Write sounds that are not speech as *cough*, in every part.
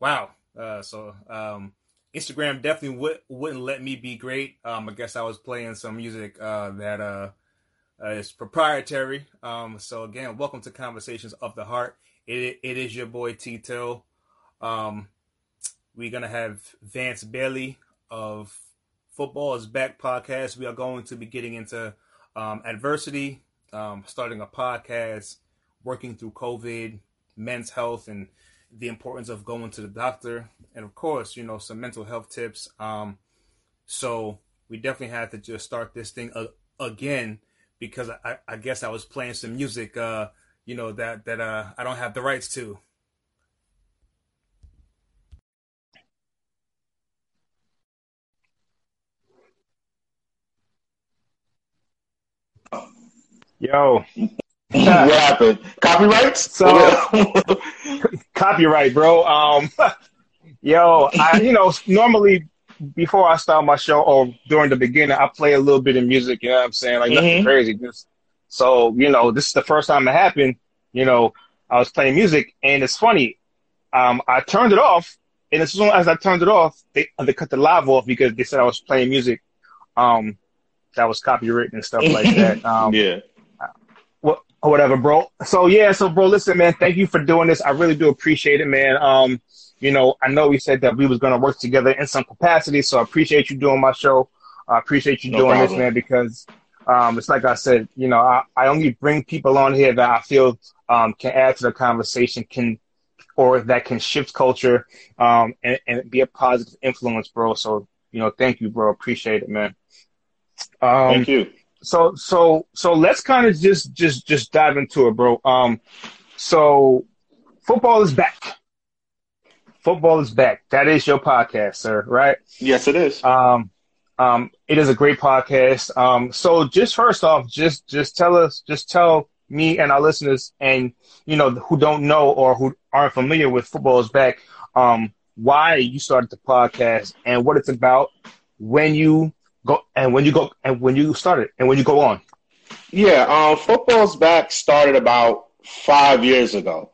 wow. Uh, so um, Instagram definitely would, wouldn't let me be great. Um, I guess I was playing some music uh, that uh, uh, is proprietary. Um, so again, welcome to Conversations of the Heart. It, it is your boy Tito. Um, we're gonna have Vance Bailey of Football is Back podcast. We are going to be getting into um, adversity, um, starting a podcast, working through COVID, men's health, and the importance of going to the doctor, and of course, you know, some mental health tips. Um, so we definitely had to just start this thing uh, again because I, I, guess I was playing some music, uh, you know, that that uh, I don't have the rights to. Yo, what happened? Copyrights? So copyright, bro. Um, *laughs* yo, I you know normally before I start my show or during the beginning, I play a little bit of music. You know what I'm saying? Like nothing mm-hmm. crazy. Just so you know, this is the first time it happened. You know, I was playing music, and it's funny. Um, I turned it off, and as soon as I turned it off, they they cut the live off because they said I was playing music. Um, that was copywritten and stuff like *laughs* that. Um, yeah or whatever, bro. So yeah, so bro, listen, man, thank you for doing this. I really do appreciate it, man. Um, you know, I know we said that we was gonna work together in some capacity, so I appreciate you doing my show. I appreciate you no doing problem. this, man, because um, it's like I said, you know, I, I only bring people on here that I feel um, can add to the conversation, can or that can shift culture um, and, and be a positive influence, bro. So, you know, thank you, bro. Appreciate it, man. Um, thank you so so so let's kind of just just just dive into it, bro. Um, so football is back. Football is back. That is your podcast, sir, right? Yes, it is. Um, um, it is a great podcast. Um, so just first off, just just tell us, just tell me and our listeners, and you know who don't know or who aren't familiar with football is back. Um, why you started the podcast and what it's about, when you go and when you go and when you started and when you go on. Yeah, um, football's back started about five years ago.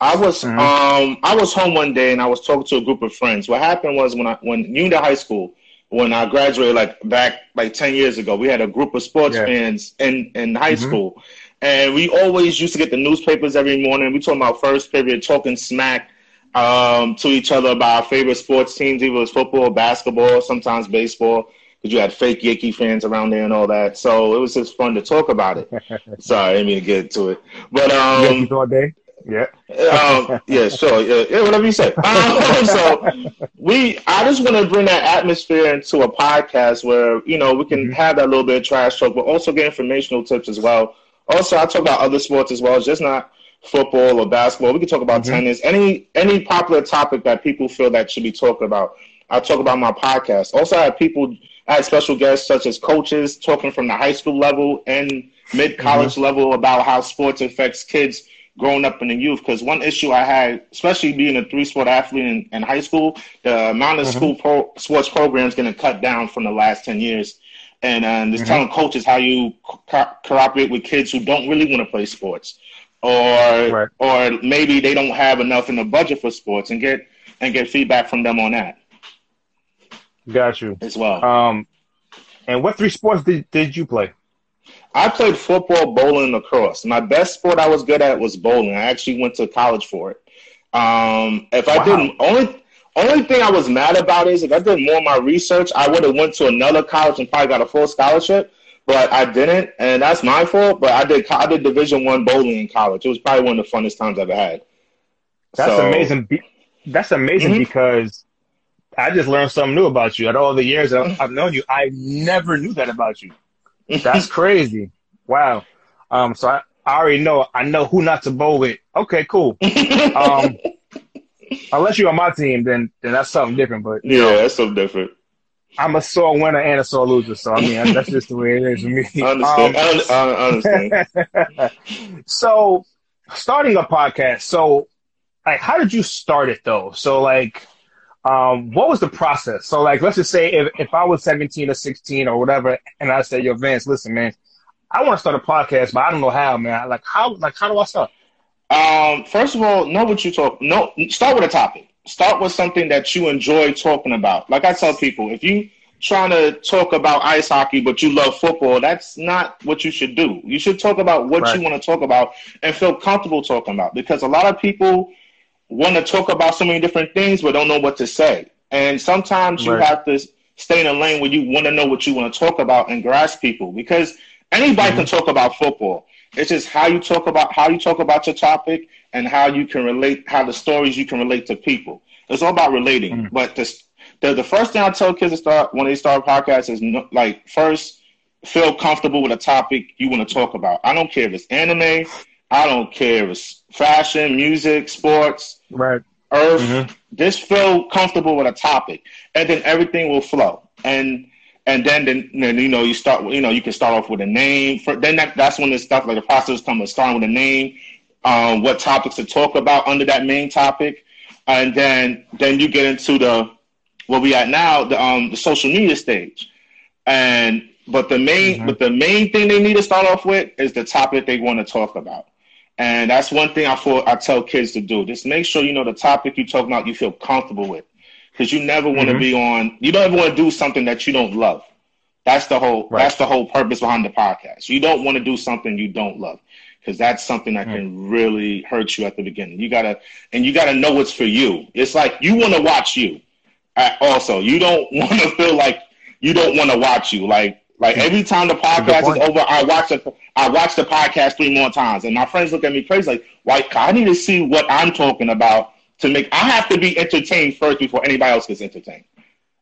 I was mm-hmm. um I was home one day and I was talking to a group of friends. What happened was when I when Union High School when I graduated like back like ten years ago, we had a group of sports yeah. fans in in high mm-hmm. school, and we always used to get the newspapers every morning. We talking about first period, talking smack um, to each other about our favorite sports teams, either it was football, basketball, sometimes baseball because you had fake Yankee fans around there and all that. So it was just fun to talk about it. *laughs* Sorry, I didn't mean to get into it, but um, Yankees all day. Yeah. *laughs* um, yeah, sure. Yeah, yeah, whatever you say. Um, *laughs* so we, I just want to bring that atmosphere into a podcast where you know we can mm-hmm. have that little bit of trash talk, but also get informational tips as well. Also, I talk about other sports as well. It's just not football or basketball. We can talk about mm-hmm. tennis, any any popular topic that people feel that should be talked about. I talk about my podcast. Also, I have people I had special guests such as coaches talking from the high school level and mid college mm-hmm. level about how sports affects kids growing up in the youth. Because one issue I had, especially being a three sport athlete in, in high school, the amount of mm-hmm. school pro- sports programs going to cut down from the last 10 years. And uh, just mm-hmm. telling coaches how you co- cooperate with kids who don't really want to play sports, or right. or maybe they don't have enough in the budget for sports, and get and get feedback from them on that. Got you. As well. Um, and what three sports did, did you play? I played football, bowling, and lacrosse. My best sport I was good at was bowling. I actually went to college for it. Um, if I wow. didn't, only only thing I was mad about is if I did more of my research, I would have went to another college and probably got a full scholarship. But I didn't, and that's my fault. But I did I did Division One bowling in college. It was probably one of the funnest times I've ever had. That's so, amazing. That's amazing mm-hmm. because I just learned something new about you. At all the years I've known you, I never knew that about you. That's *laughs* crazy. Wow. Um, so I, I already know. I know who not to bowl with. Okay, cool. Um, *laughs* unless you're on my team, then then that's something different. But yeah, know, that's something different. I'm a sore winner and a sore loser, so I mean that's just the way it is for me. *laughs* I understand. Um, I understand. so, starting a podcast. So, like, how did you start it though? So, like, um, what was the process? So, like, let's just say if, if I was 17 or 16 or whatever, and I said, "Yo, Vince, listen, man, I want to start a podcast, but I don't know how, man. Like, how, like, how do I start?" Um, first of all, know what you talk. No, start with a topic. start with something that you enjoy talking about. Like I tell people, if you trying to talk about ice hockey but you love football, that's not what you should do. You should talk about what right. you want to talk about and feel comfortable talking about because a lot of people want to talk about so many different things but don't know what to say. And sometimes right. you have to stay in a lane where you want to know what you want to talk about and grasp people because anybody mm-hmm. can talk about football. It's just how you talk about how you talk about your topic and how you can relate, how the stories you can relate to people. It's all about relating. Mm-hmm. But the, the, the first thing I tell kids to start when they start podcasts is no, like first feel comfortable with a topic you want to talk about. I don't care if it's anime. I don't care if it's fashion, music, sports, right, earth. Mm-hmm. Just feel comfortable with a topic, and then everything will flow. And and then, then, then you know you start you know you can start off with a name. For, then that, that's when the stuff like the process comes starting with a name, um, what topics to talk about under that main topic, and then then you get into the where we at now the um the social media stage, and but the main mm-hmm. but the main thing they need to start off with is the topic they want to talk about. And that's one thing I for I tell kids to do. Just make sure you know the topic you talk about you feel comfortable with. Because you never want to mm-hmm. be on you don't ever want to do something that you don't love. That's the whole right. that's the whole purpose behind the podcast. You don't want to do something you don't love because that's something that mm. can really hurt you at the beginning. You gotta and you gotta know what's for you. It's like you want to watch you. Also, you don't *laughs* want to feel like you don't want to watch you. Like like mm. every time the podcast is over, I watch it. I watch the podcast three more times, and my friends look at me crazy. Like, why? I need to see what I'm talking about to make. I have to be entertained first before anybody else gets entertained,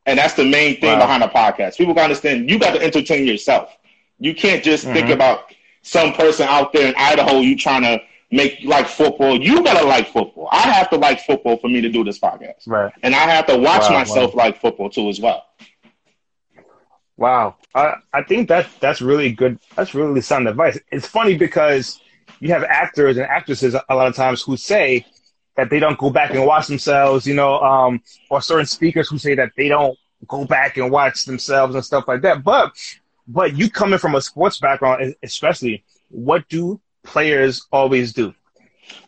and that's the main thing wow. behind a podcast. People got to understand. You got to entertain yourself. You can't just mm-hmm. think about some person out there in Idaho you trying to make like football. You gotta like football. I have to like football for me to do this podcast. Right. And I have to watch wow, myself wow. like football too as well. Wow. I, I think that that's really good. That's really sound advice. It's funny because you have actors and actresses a lot of times who say that they don't go back and watch themselves, you know, um, or certain speakers who say that they don't go back and watch themselves and stuff like that. But but you coming from a sports background, especially, what do players always do?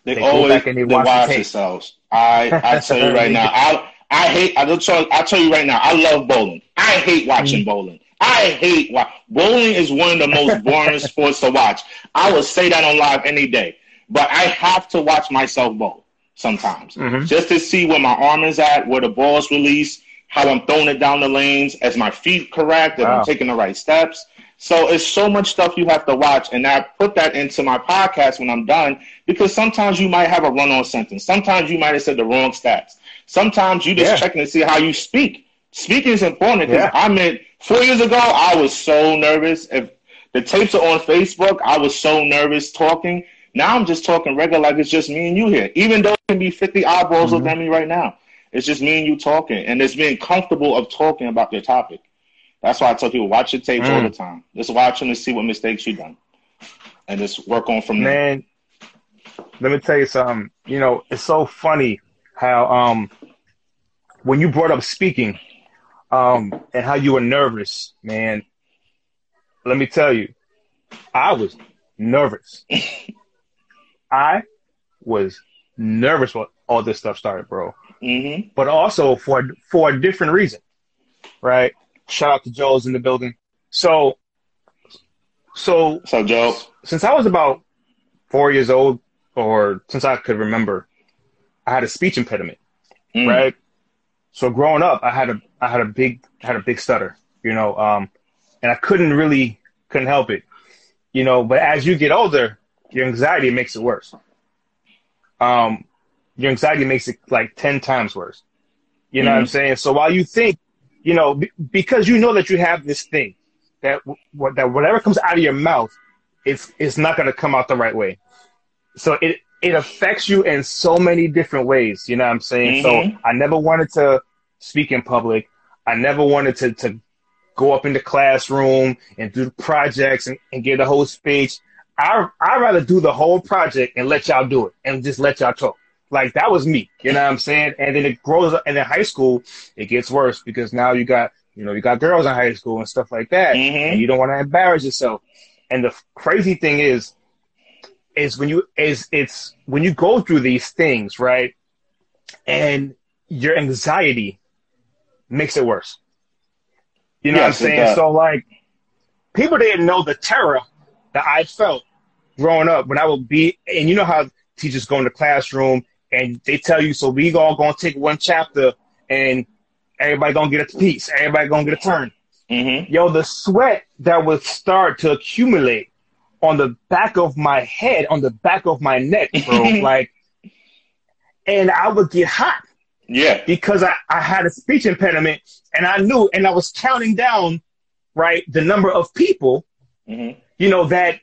They, they always back and they, they watch, watch themselves. I I tell you right now, *laughs* I I hate. I tell I tell you right now, I love bowling. I hate watching mm-hmm. bowling. I hate watch. Bowling is one of the most *laughs* boring sports to watch. I will say that on live any day, but I have to watch myself bowl sometimes mm-hmm. just to see where my arm is at, where the ball's released, how I'm throwing it down the lanes, as my feet correct, if wow. I'm taking the right steps. So it's so much stuff you have to watch, and I put that into my podcast when I'm done because sometimes you might have a run-on sentence. Sometimes you might have said the wrong stats. Sometimes you just yeah. checking to see how you speak. Speaking is important because yeah. I meant four years ago I was so nervous. If the tapes are on Facebook, I was so nervous talking. Now I'm just talking regular, like it's just me and you here. Even though it can be 50 eyeballs mm-hmm. looking at me right now, it's just me and you talking, and it's being comfortable of talking about your topic. That's why I tell people watch your tapes mm. all the time. Just watch them and see what mistakes you done, and just work on from there. Man, let me tell you something. You know, it's so funny how um when you brought up speaking um and how you were nervous, man. Let me tell you, I was nervous. *laughs* I was nervous when all this stuff started, bro mm-hmm. but also for for a different reason, right? Shout out to Joe's in the building. So, so, so Joe, since I was about four years old, or since I could remember, I had a speech impediment, mm. right? So growing up, I had a I had a big had a big stutter, you know, um, and I couldn't really couldn't help it, you know. But as you get older, your anxiety makes it worse. Um, your anxiety makes it like 10 times worse. You know mm-hmm. what I'm mm-hmm. saying? So while you think, you know, b- because you know that you have this thing that w- that whatever comes out of your mouth, it's it's not going to come out the right way. So it it affects you in so many different ways. You know what I'm saying? Mm-hmm. So I never wanted to speak in public. I never wanted to to go up in the classroom and do projects and, and give the whole speech. I I rather do the whole project and let y'all do it and just let y'all talk. Like that was me, you know what I'm saying? And then it grows up, and in high school, it gets worse because now you got, you know, you got girls in high school and stuff like that, mm-hmm. and you don't want to embarrass yourself. And the crazy thing is, is when you is it's when you go through these things, right? And your anxiety makes it worse. You know Yes, what I'm saying? So like people didn't know the terror that I felt growing up when I would be and you know how teachers go in the classroom and they tell you so we all gonna take one chapter and everybody gonna get a piece, everybody gonna get a turn. Mm-hmm. Yo, the sweat that would start to accumulate on the back of my head, on the back of my neck, bro. *laughs* like, and I would get hot Yeah. because I, I had a speech impediment and I knew, and I was counting down, right, the number of people, Mm-hmm. you know, that,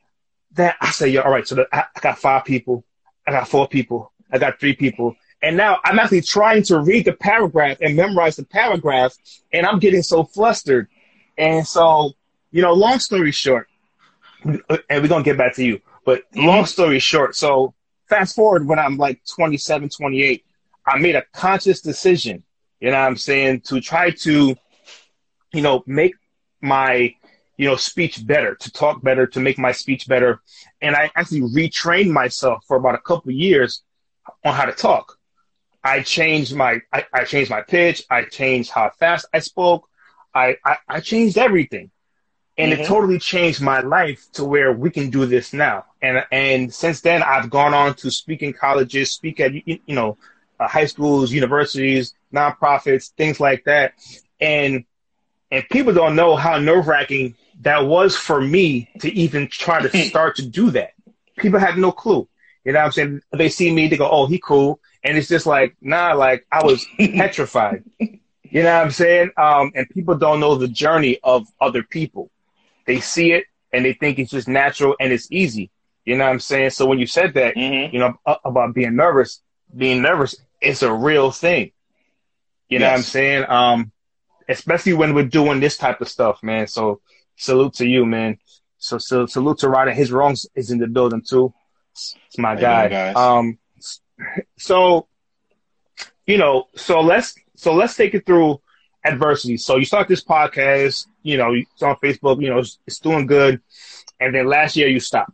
that I say, yo, all right, so the, I, I got five people, I got four people, I got three people. And now I'm actually trying to read the paragraph and memorize the paragraph, and I'm getting so flustered. And so, you know, long story short, Uh, and we're to get back to you, but long mm-hmm. story short, so fast forward when I'm like 27, 28, I made a conscious decision, you know what I'm saying, to try to, you know, make my, you know, speech better, to talk better, to make my speech better. And I actually retrained myself for about a couple of years on how to talk. I changed my, I, I changed my pitch. I changed how fast I spoke. I, I, I changed everything. And Mhm. it totally changed my life to where we can do this now. And, and since then, I've gone on to speak in colleges, speak at, you you know, uh, high schools, universities, nonprofits, things like that. And, and people don't know how nerve wracking that was for me to even try to *laughs* start to do that. People had no clue. You know what I'm saying? They see me, they go, oh, he cool. And it's just like, nah, like I was *laughs* petrified. You know what I'm saying? Um, and people don't know the journey of other people. They see it and they think it's just natural and it's easy. You know what I'm saying? So when you said that, Mm-hmm. you know, about being nervous, being nervous, it's a real thing. You know what I'm saying? Um, especially when we're doing this type of stuff, man. So salute to you, man. So, so salute to Ryder. His wrongs is in the building too. It's my guy. doing? Um, so, you know, so let's, so let's take it through adversity. So you start this podcast, you know, it's on Facebook, you know, it's, it's doing good. And then last year you stop,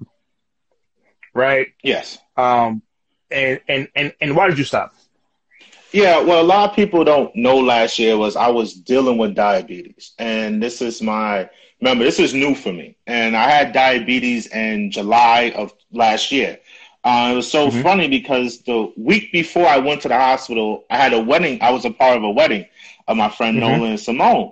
right? Yes. Um, and, and, and, and why did you stop? Yeah, well, a lot of people don't know last year was I was dealing with diabetes. And this is my, remember, this is new for me. And I had diabetes in July of last year. Uh, it was so Mhm. funny because the week before I went to the hospital, I had a wedding. I was a part of a wedding of my friend Mhm. Nolan and Simone.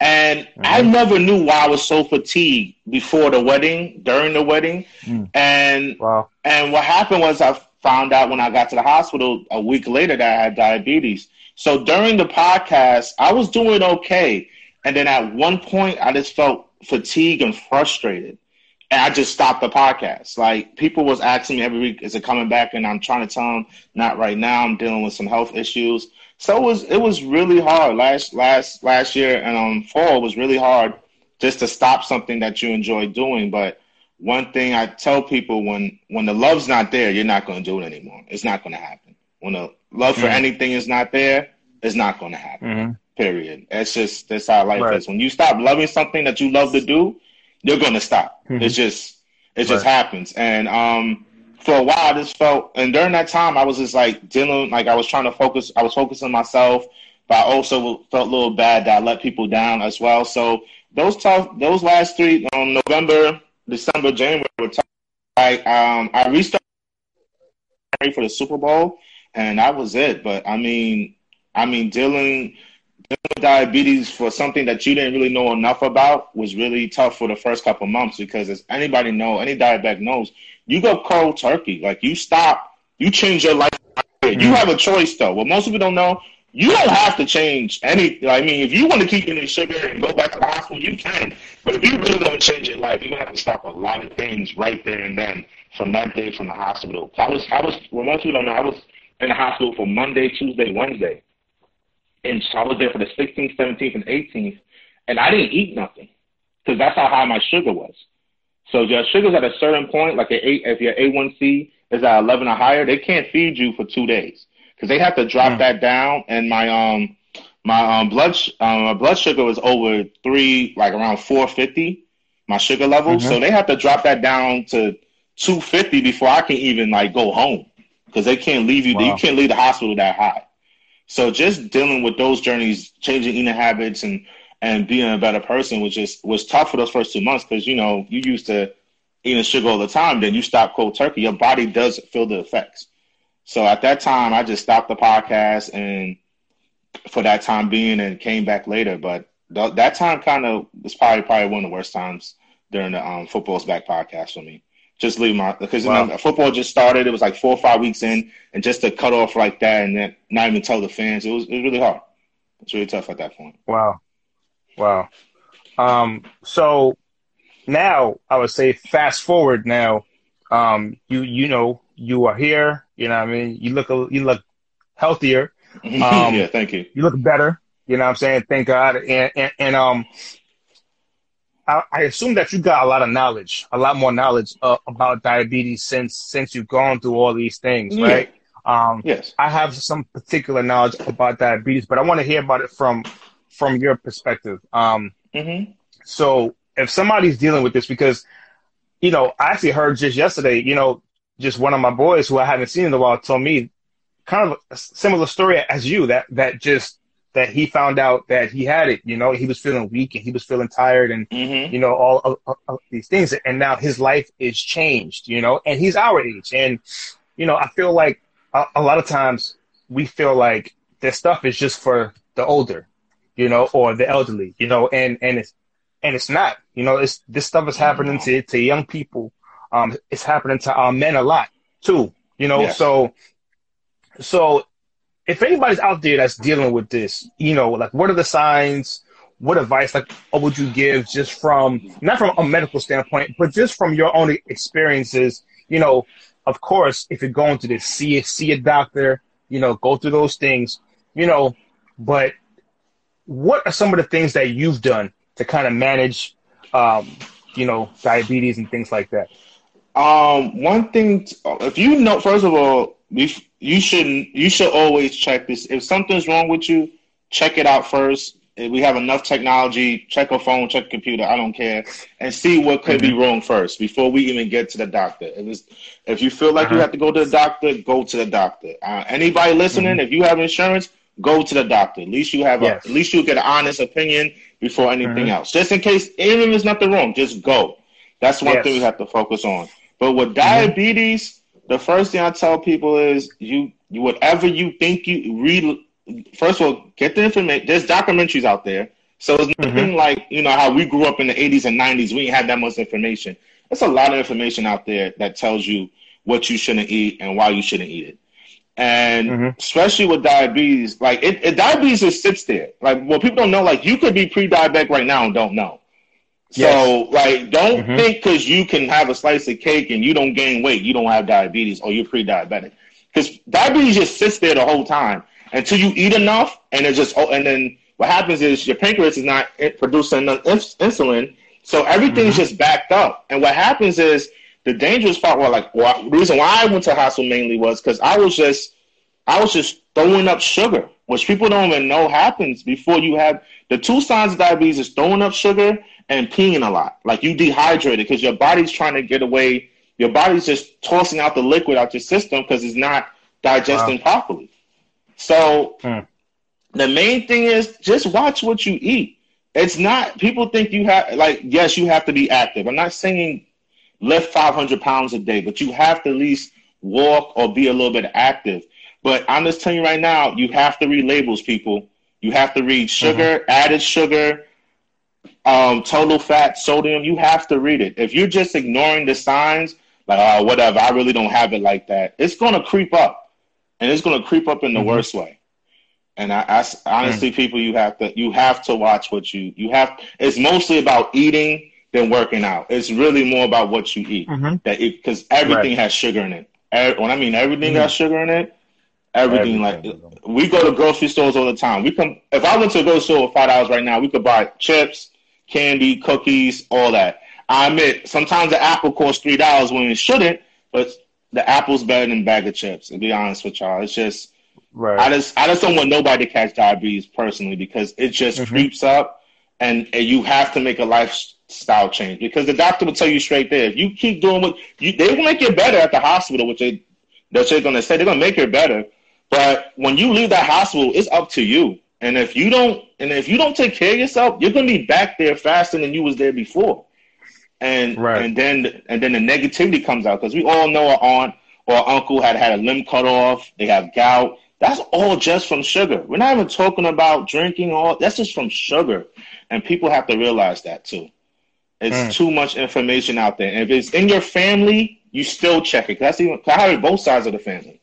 And I Mhm. never knew why I was so fatigued before the wedding, during the wedding. Mm. And Wow. and what happened was I found out when I got to the hospital a week later that I had diabetes. So during the podcast, I was doing okay. And then at one point, I just felt fatigued and frustrated. And I just stopped the podcast. Like people was asking me every week, is it coming back? And I'm trying to tell them, not right now. I'm dealing with some health issues. So it was it was really hard last last last year and um fall was really hard just to stop something that you enjoy doing. But one thing I tell people when when the love's not there, you're not going to do it anymore. It's not going to happen. When the love for Mhm. anything is not there, it's not going to happen. Mm-hmm. Period. It's just that's how life Right. is. When you stop loving something that you love to do, you're going to stop. Mhm. It's just it just Right. happens. And um, for a while, I just felt, and during that time, I was just like dealing, like I was trying to focus. I was focusing myself, but I also felt a little bad that I let people down as well. So those tough, those last three, um, November, December, January were tough. I um, I restarted for the Super Bowl, and that was it. But I mean, I mean, dealing diabetes for something that you didn't really know enough about was really tough for the first couple months because as anybody know, any diabetic knows, you go cold turkey. Like you stop, you change your life. You mm-hmm. have a choice though. What most people don't know, you don't have to change any. I mean, if you want to keep eating sugar and go back to the hospital, you can. But if you really want to change your life, you're gonna have to stop a lot of things right there and then from that day from the hospital. I was, I was. Well, most people don't know, I was in the hospital for Monday, Tuesday, Wednesday and so I was there for the 16th, 17th, and 18th, and I didn't eat nothing because that's how high my sugar was. So your sugar's at a certain point, like if your A1C is at 11 or higher, they can't feed you for two days because they have to drop Mm. that down. And my um my um blood sh- um, my blood sugar was over three, like around 450, my sugar level. Mhm. So they have to drop that down to 250 before I can even like go home because they can't leave you. Wow. You can't leave the hospital that high. So just dealing with those journeys, changing eating habits and and being a better person was just was tough for those first two months because you know you used to eating sugar all the time. Then you stop cold turkey, your body does feel the effects. So at that time, I just stopped the podcast and for that time being, and came back later. But th- that time kind of was probably probably one of the worst times during the um, football's back podcast for me. Just leave my because wow. you know, football just started. It was like four or five weeks in, and just to cut off like that and then not even tell the fans, it was it was really hard. It's really tough at that point. Wow. Wow. Um, so now I would say fast forward now, um, you you know you are here. You know, I mean, you look you look healthier. *laughs* Um, yeah, thank you. You look better. You know, what I'm saying, thank God. And and, and um, I, I, assume that you got a lot of knowledge, a lot more knowledge uh, about diabetes since since you've gone through all these things, yeah. right? Um, yes. I have some particular knowledge about diabetes, but I want to hear about it from from your perspective. Um, mm-hmm. So if somebody's dealing with this, because you know, I actually heard just yesterday, you know, just one of my boys who I haven't seen in a while told me kind of a similar story as you that that just that he found out that he had it. You know, he was feeling weak and he was feeling tired and mm-hmm. you know all of, of, of, these things. And now his life is changed. You know, and he's our age. And you know, I feel like a, a lot of times we feel like this stuff is just for the older you know, or the elderly, you know, and, and it's, and it's not, you know, it's, this stuff is happening to, to young people. Um, it's happening to our men a lot too, you know, yes. so, so if anybody's out there that's dealing with this, you know, like what are the signs? What advice, like, what would you give just from, not from a medical standpoint, but just from your own experiences? You know, of course, if you're going to this, see, see a doctor, you know, go through those things, you know, but what are some of the things that you've done to kind of manage, um, you know, diabetes and things like that? Um, one thing, if you know, first of all, you shouldn't, you should always check this. If something's wrong with you, check it out first. If we have enough technology, check a phone, check a computer, I don't care, and see what could mm-hmm. be wrong first before we even get to the doctor. If, if you feel like uh-huh. you have to go to the doctor, go to the doctor. Uh, anybody listening, mm-hmm. if you have insurance, go to the doctor. At least you have yes. a, at least you get an honest opinion before anything mm-hmm. else. Just in case, even if there's nothing wrong, just go. That's one yes. thing we have to focus on. But with mm-hmm. diabetes. The first thing I tell people is you, you whatever you think you read. First of all, get the information. There's documentaries out there. So it's nothing mm-hmm. like you know how we grew up in the 80s and 90s. We didn't have that much information. There's a lot of information out there that tells you what you shouldn't eat and why you shouldn't eat it and mm-hmm. especially with diabetes, like it, it, diabetes just sits there. Like what people don't know, like you could be pre-diabetic right now and don't know. So yes. like, don't mm-hmm. think because you can have a slice of cake and you don't gain weight, you don't have diabetes or you're pre-diabetic. Because diabetes just sits there the whole time until you eat enough, and it just oh, and then what happens is your pancreas is not producing enough insulin, so everything's mm-hmm. just backed up. And what happens is the dangerous part was like well, the reason why I went to hospital mainly was because I was just I was just throwing up sugar, which people don't even know happens before you have the two signs of diabetes is throwing up sugar and peeing a lot. Like you dehydrated because your body's trying to get away. Your body's just tossing out the liquid out your system because it's not digesting wow. properly. So hmm. the main thing is just watch what you eat. It's not people think you have like yes you have to be active. I'm not saying lift 500 pounds a day, but you have to at least walk or be a little bit active. But I'm just telling you right now, you have to read labels, people. You have to read sugar, mm-hmm. added sugar, um, total fat, sodium. You have to read it. If you're just ignoring the signs, like, oh, whatever, I really don't have it like that, it's going to creep up. And it's going to creep up in the mm-hmm. worst way. And I, I honestly, mm people, you have to you have to watch what you you have. It's mostly about eating than working out. It's really more about what you eat. Mm-hmm. That because everything right. has sugar in it. When I mean everything has sugar in it, everything, everything like we go to grocery stores all the time. We can if I went to a grocery store for five dollars right now, we could buy chips, candy, cookies, all that. I admit sometimes the apple costs three dollars when it shouldn't, but the apple's better than a bag of chips. To be honest with y'all, it's just right. I just I just don't want nobody to catch diabetes personally because it just mm-hmm. creeps up, and, and you have to make a life style change because the doctor will tell you straight there. If you keep doing what you, they will make you better at the hospital, which they that's they're going to say they're going to make you better. But when you leave that hospital, it's up to you. And if you don't, and if you don't take care of yourself, you're gonna be back there faster than you was there before. And Right. and then and then the negativity comes out because we all know our aunt or uncle had had a limb cut off. They have gout. That's all just from sugar. We're not even talking about drinking. All that's just from sugar, and people have to realize that too. It's Mm. too much information out there. And if it's in your family, you still check it. That's even I have it both sides of the family.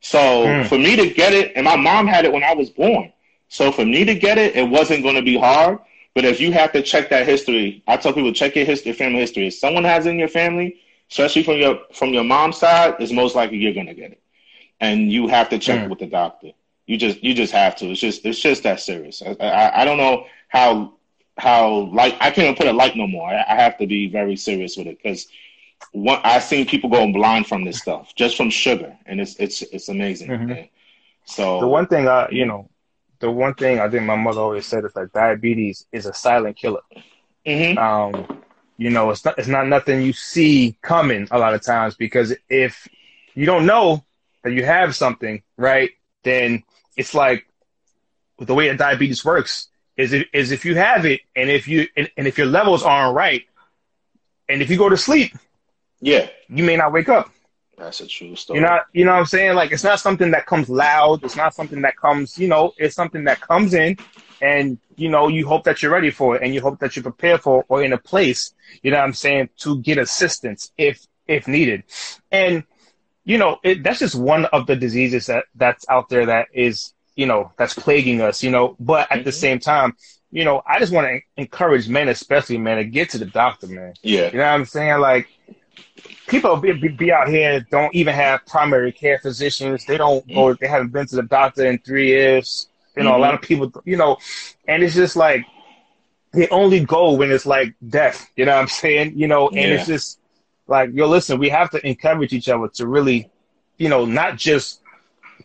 So Mm. for me to get it, and my mom had it when I was born. So for me to get it, it wasn't going to be hard. But if you have to check that history, I tell people check your history, family history. If someone has it in your family, especially from your from your mom's side, it's most likely you're going to get it, and you have to check Mm. with the doctor. You just you just have to. It's just it's just that serious. I I, I don't know how how like I can't even put it light no more. I, I have to be very serious with it because one I've seen people going blind from this stuff just from sugar, and it's it's it's amazing. Mhm. So The one thing I, you know, the one thing I think my mother always said is like diabetes is a silent killer. Mhm. Um, you know, it's not it's not nothing you see coming a lot of times because if you don't know that you have something, right, then it's like the way that diabetes works is if, is if you have it and if you and, and if your levels aren't right, and if you go to sleep, yeah, you may not wake up. That's a true story. You know, you know what I'm saying? Like it's not something that comes loud. It's not something that comes, you know, it's something that comes in and you know, you hope that you're ready for it and you hope that you're prepared for or in a place, you know what I'm saying, to get assistance if if needed. And you know, it, that's just one of the diseases that that's out there that is, you know, that's plaguing us, you know, but at the Mhm. same time, you know, I just want to encourage men, especially man, to get to the doctor, man. yeah, You know what I'm saying? Like people be, be, out here don't even have primary care physicians. They don't go. Mm-hmm. They haven't been to the doctor in three years. You know, a lot mm-hmm. of people. You know, and it's just like they only go when it's like death. You know what I'm saying? You know, and it's just like yo, listen. We have to encourage each other to really, you know, not just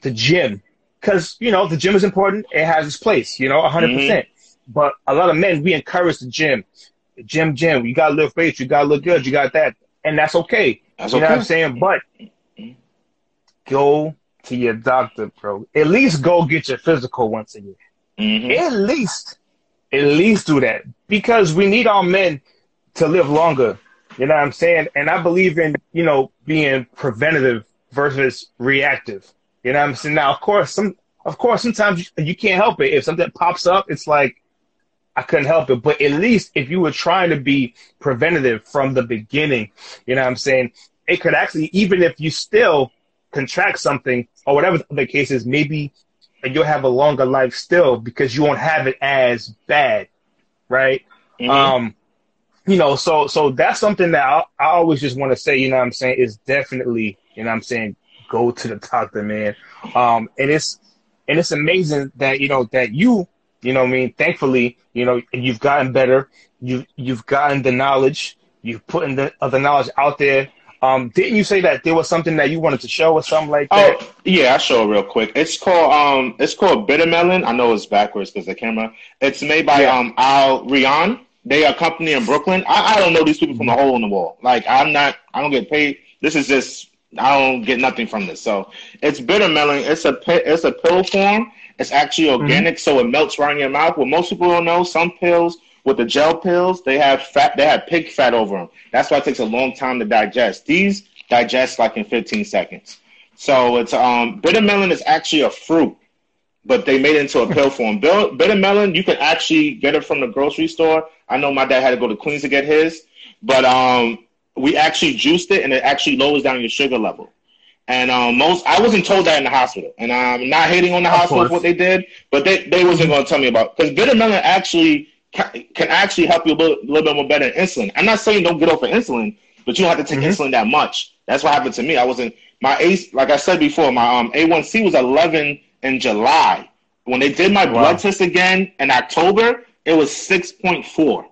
the gym because you know the gym is important. It has its place. You know, 100. Mm-hmm. percent But a lot of men we encourage the gym gym, gym. You gotta lift weights. You gotta look good. You got that, and that's okay. that's you know what I'm saying? But go to your doctor, bro. At least go get your physical once a year. Mhm. At least, at least do that because we need our men to live longer. You know what I'm saying? And I believe in you know being preventative versus reactive. You know what I'm saying? Now, of course, some of course sometimes you, you can't help it. If something pops up, it's like I couldn't help it. But at least if you were trying to be preventative from the beginning, you know what I'm saying? It could actually, even if you still contract something or whatever the case is, maybe you'll have a longer life still because you won't have it as bad, right? Mhm. Um, you know, so so that's something that I, I always just want to say. You know, what I'm saying is definitely, you know, what I'm saying go to the doctor, man. Um, and it's and it's amazing that you know that you, you know, what I mean, thankfully, you know, you've gotten better. You you've gotten the knowledge. You've put in the uh, the knowledge out there. Um, didn't you say that there was something that you wanted to show or something like that? Oh yeah, I'll show it real quick. It's called um, it's called Bitter Melon. I know it's backwards because the camera. It's made by Yeah. um Alriyan. They are a company in Brooklyn. I, I don't know these people from a hole in the wall. Like I'm not. I don't get paid. This is just. I don't get nothing from this. So it's bitter melon. It's a it's a pill form. It's actually organic, so it melts right in your mouth. What most people don't know, some pills with the gel pills, they have fat. They have pig fat over them. That's why it takes a long time to digest. These digest like in 15 seconds. So it's um bitter melon is actually a fruit, but they made it into a pill form. Bitter melon, you can actually get it from the grocery store. I know my dad had to go to Queens to get his, but um we actually juiced it and it actually lowers down your sugar level. And um, most I wasn't told that in the hospital, and I'm not hating on the Of hospital course. for what they did, but they, they wasn't going to tell me about because bitter melon actually ca- can actually help you a little, little bit more better than insulin. I'm not saying don't get off of insulin, but you don't have to take Mhm. insulin that much. That's what happened to me. I wasn't my A like I said before, my um A1C was 11 in July. When they did my Wow. blood test again in October, it was 6.4.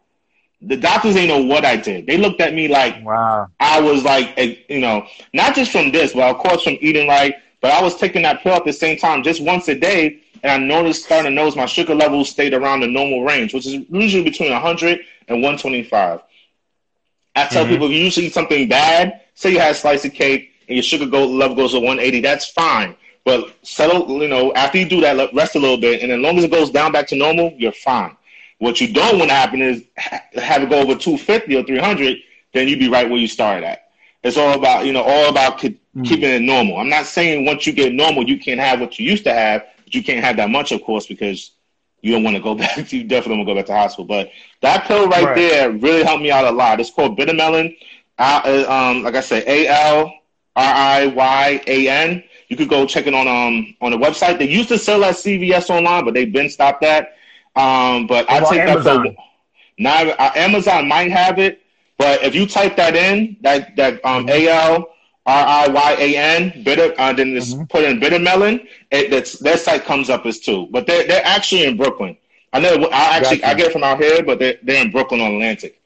The doctors ain't know what I did. They looked at me like Wow. I was like, eh, you know, not just from this, but of course from eating right. But I was taking that pill at the same time, just once a day, and I noticed, starting to notice my sugar levels stayed around the normal range, which is usually between 100 and 125. I tell Mhm. people if you usually eat something bad, say you had a slice of cake and your sugar go, level goes to 180, that's fine. But settle, you know, after you do that, rest a little bit, and as long as it goes down back to normal, you're fine. What you don't want to happen is have it go over 250 or 300, then you'd be right where you started at. It's all about, you know, all about mm. keeping it normal. I'm not saying once you get normal, you can't have what you used to have, but you can't have that much, of course, because you don't want *laughs* to go back. You definitely want to go back to hospital. But that pill right, right. there really helped me out a lot. It's called bitter melon. Uh, um, like I said, A L R I Y A N. You could go check it on um on the website. They used to sell at CVS online, but they've been stopped that. Um, but I take Amazon? that for now. Uh, Amazon might have it, but if you type that in, that that um A L R I Y A N, bitter, uh, then just mm-hmm. put in bitter melon. It, that's, their site comes up as too, but they're they're actually in Brooklyn. I know I actually gotcha. I get it from out here, but they're they're in Brooklyn on Atlantic.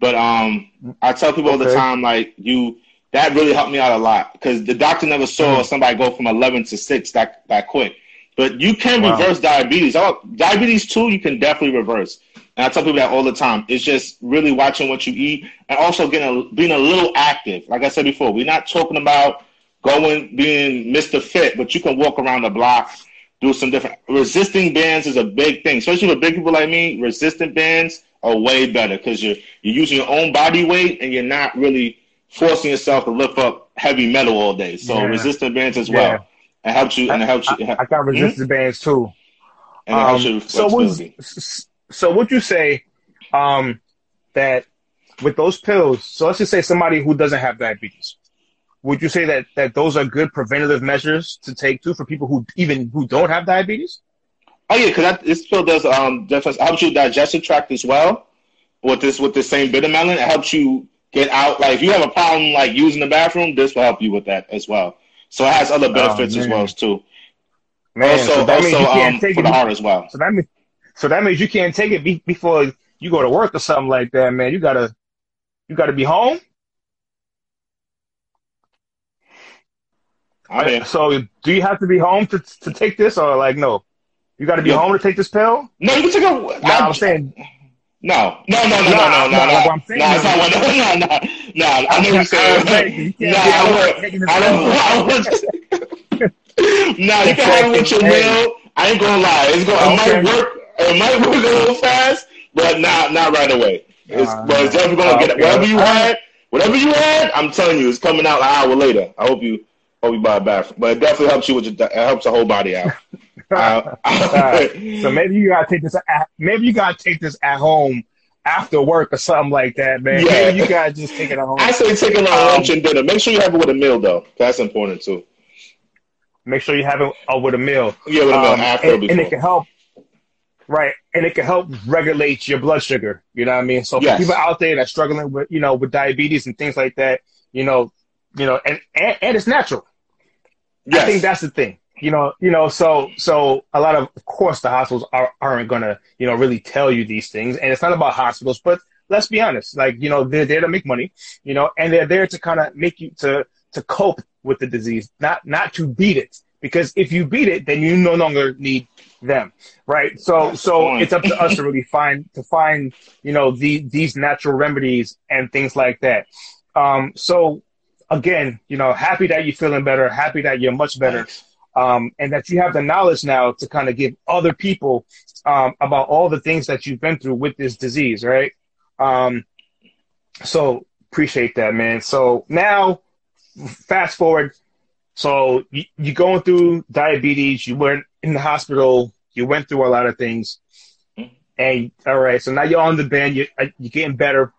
But um, I tell people okay. all the time, like you, that really helped me out a lot because the doctor never saw mm-hmm. somebody go from eleven to six that that quick. But you can wow. reverse diabetes. Oh, diabetes too, you can definitely reverse. And I tell people that all the time. It's just really watching what you eat and also getting a, being a little active. Like I said before, we're not talking about going being Mr. Fit, but you can walk around the block, do some different resisting bands is a big thing, especially for big people like me. Resistant bands are way better because you're you're using your own body weight and you're not really forcing yourself to lift up heavy metal all day. So yeah. resistant bands as well. Yeah. It helps you and it helps you. I, I got hmm? bands too. And it um, helps you so was so would you say um, that with those pills? So let's just say somebody who doesn't have diabetes. Would you say that that those are good preventative measures to take too for people who even who don't have diabetes? Oh yeah, because this pill does um helps you digestive tract as well. With this with the same melon, it helps you get out. Like if you have a problem like using the bathroom, this will help you with that as well. So it has other oh, benefits oh, as well too. Man, also, so also um, for the heart as well. So that means so that means you can't take it be- before you go to work or something like that, man. You gotta, you gotta be home. I So do you have to be home to to take this, or like no? You got to be yeah. home to take this pill. No, you can take a. No, I'm saying. No, no, no, no, no, no, no, no. no. I'm saying no, it's not one. *laughs* No, no, no, no. I know you're saying. No, I don't. *laughs* I don't. No, you can have it with your meal. I ain't gonna lie. It's gonna. It might work it might work a little fast, but not not right away. It's, uh, but it's definitely gonna get it. Whatever you had, whatever you had, I'm telling you, it's coming out an hour later. I hope you hope you buy a back. But it definitely helps you with your, it helps the whole body out. *laughs* uh, so maybe you gotta take this. At, maybe you gotta take this at home after work or something like that, man. Yeah. Maybe you gotta just take it at home. I say take it on um, lunch and dinner. Make sure you have it with a meal though. That's important too. Make sure you have it uh, with a meal. Yeah, with a meal um, after and, and, it can help. Right. And it can help regulate your blood sugar. You know what I mean? So yes. people out there that's struggling with, you know, with diabetes and things like that, you know, you know, and, and, and it's natural. Yes. I think that's the thing. You know, you know, so so a lot of, of course the hospitals are, aren't gonna, you know, really tell you these things. And it's not about hospitals, but let's be honest, like, you know, they're there to make money, you know, and they're there to kind of make you to to cope with the disease, not not to beat it. Because if you beat it, then you no longer need them, right? So, That's so it's up to us to really *laughs* find to find you know the these natural remedies and things like that. Um, so again, you know, happy that you're feeling better, happy that you're much better, um, and that you have the knowledge now to kind of give other people um, about all the things that you've been through with this disease, right? Um, so appreciate that, man. So now, fast forward. So you, you're going through diabetes. You went in the hospital. You went through a lot of things, and all right. So now you're on the band. You uh, you're getting better,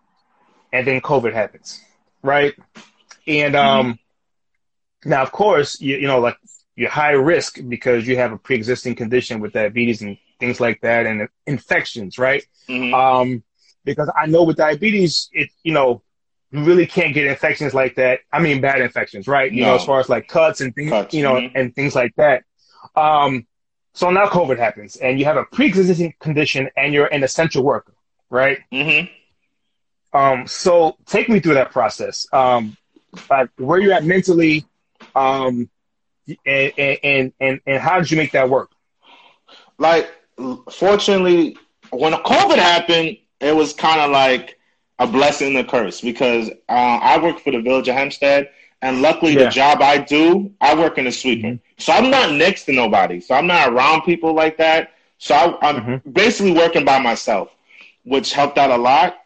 and then COVID happens, right? And um, mm-hmm. now of course you you know like you're high risk because you have a pre-existing condition with diabetes and things like that, and infections, right? Mm-hmm. Um, because I know with diabetes, it you know you really can't get infections like that. I mean, bad infections, right? You no. know, as far as like cuts and things, cuts. you know, mm-hmm. and things like that. Um, so now COVID happens, and you have a pre-existing condition, and you're an essential worker, right? Mm-hmm. Um, so take me through that process. Um, like where you at mentally, um, and, and and and how did you make that work? Like, fortunately, when COVID happened, it was kind of like a blessing and a curse because uh, I work for the Village of Hempstead, And luckily, yeah. the job I do, I work in a sweeping. Mm-hmm. So I'm not next to nobody. So I'm not around people like that. So I, am mm-hmm. basically working by myself, which helped out a lot.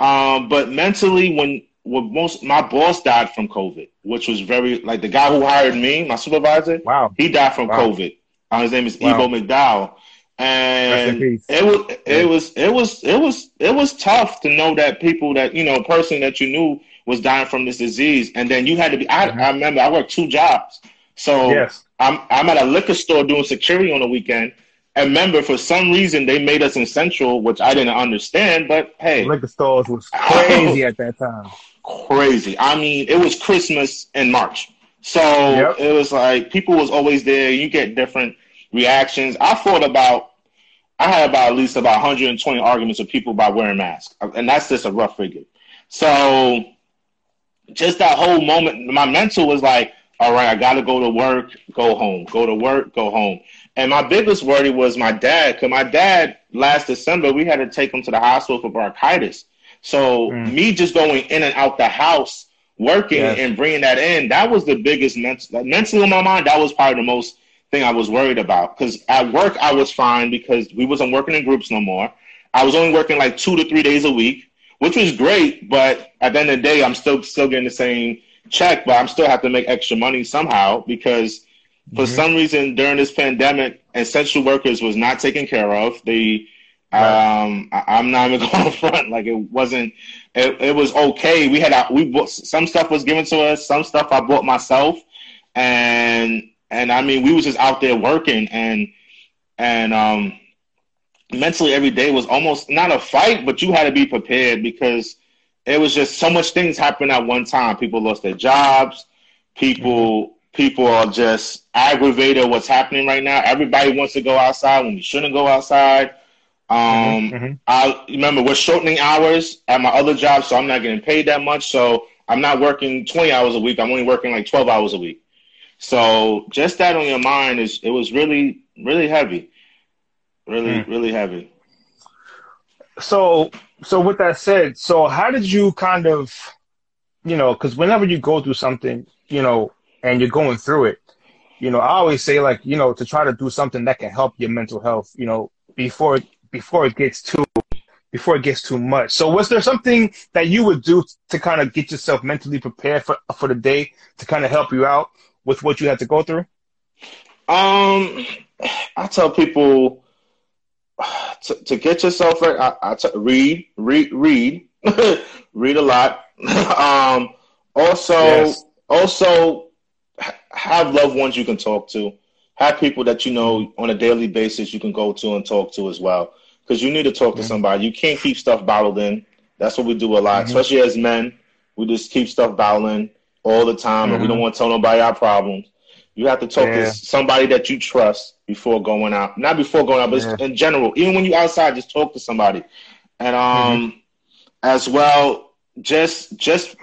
Um, but mentally, when when most my boss died from COVID, which was very like the guy who hired me, my supervisor. Wow, he died from wow. COVID. Uh, his name is wow. Ebo McDowell, and it was it was it was it was it was tough to know that people that you know a person that you knew was dying from this disease, and then you had to be. I, mm-hmm. I remember I worked two jobs, so yes. I'm I'm at a liquor store doing security on the weekend. And remember, for some reason, they made us in Central, which I didn't understand. But hey, liquor stores was *laughs* crazy at that time. Crazy. I mean, it was Christmas in March, so yep. it was like people was always there. You get different reactions. I thought about, I had about at least about 120 arguments with people about wearing masks, uh, and that's just a rough figure. So, just that whole moment, my mental was like, all right, I got to go to work, go home, go to work, go home. And my biggest worry was my dad, because my dad last December we had to take him to the hospital for bronchitis. So mm. me just going in and out the house, working yes. and bringing that in, that was the biggest mental, mentally in my mind. That was probably the most thing I was worried about. Because at work I was fine because we wasn't working in groups no more. I was only working like two to three days a week, which was great. But at the end of the day, I'm still still getting the same check, but I'm still have to make extra money somehow because for mm-hmm. some reason during this pandemic, essential workers was not taken care of. The right. um, I, am not even *laughs* going to front like it wasn't. It, it was okay. We had we bought some stuff was given to us. Some stuff I bought myself, and and I mean we was just out there working and and um mentally every day was almost not a fight, but you had to be prepared because it was just so much things happening at one time. People lost their jobs. People mm-hmm people are just aggravated what's happening right now. Everybody wants to go outside when we shouldn't go outside. Um, mm-hmm, mm-hmm. I remember we're shortening hours at my other job, so I'm not getting paid that much. So I'm not working 20 hours a week. I'm only working like 12 hours a week. So just that on your mind is it was really really heavy, really mm. really heavy. So so with that said, so how did you kind of, you know, because whenever you go through something, you know, and you're going through it, you know, I always say like, you know, to try to do something that can help your mental health, you know, before before it gets too before it gets too much. So was there something that you would do to kind of get yourself mentally prepared for for the day to kind of help you out with what you had to go through? Um, I tell people to, to get yourself right. I, I t- read, read, read, *laughs* read a lot. *laughs* um, also, yes. also have loved ones you can talk to. Have people that you know on a daily basis you can go to and talk to as well. Because you need to talk mm-hmm. to somebody. You can't keep stuff bottled in. That's what we do a lot, mm-hmm. especially as men. We just keep stuff bottled in all the time, mm-hmm. and we don't mm-hmm. want to tell nobody our problems. You have to talk yeah. to somebody that you trust before going out. Not before going out, but yeah. in general. Even when you're outside, just talk to somebody. And um, mm-hmm. as well, just just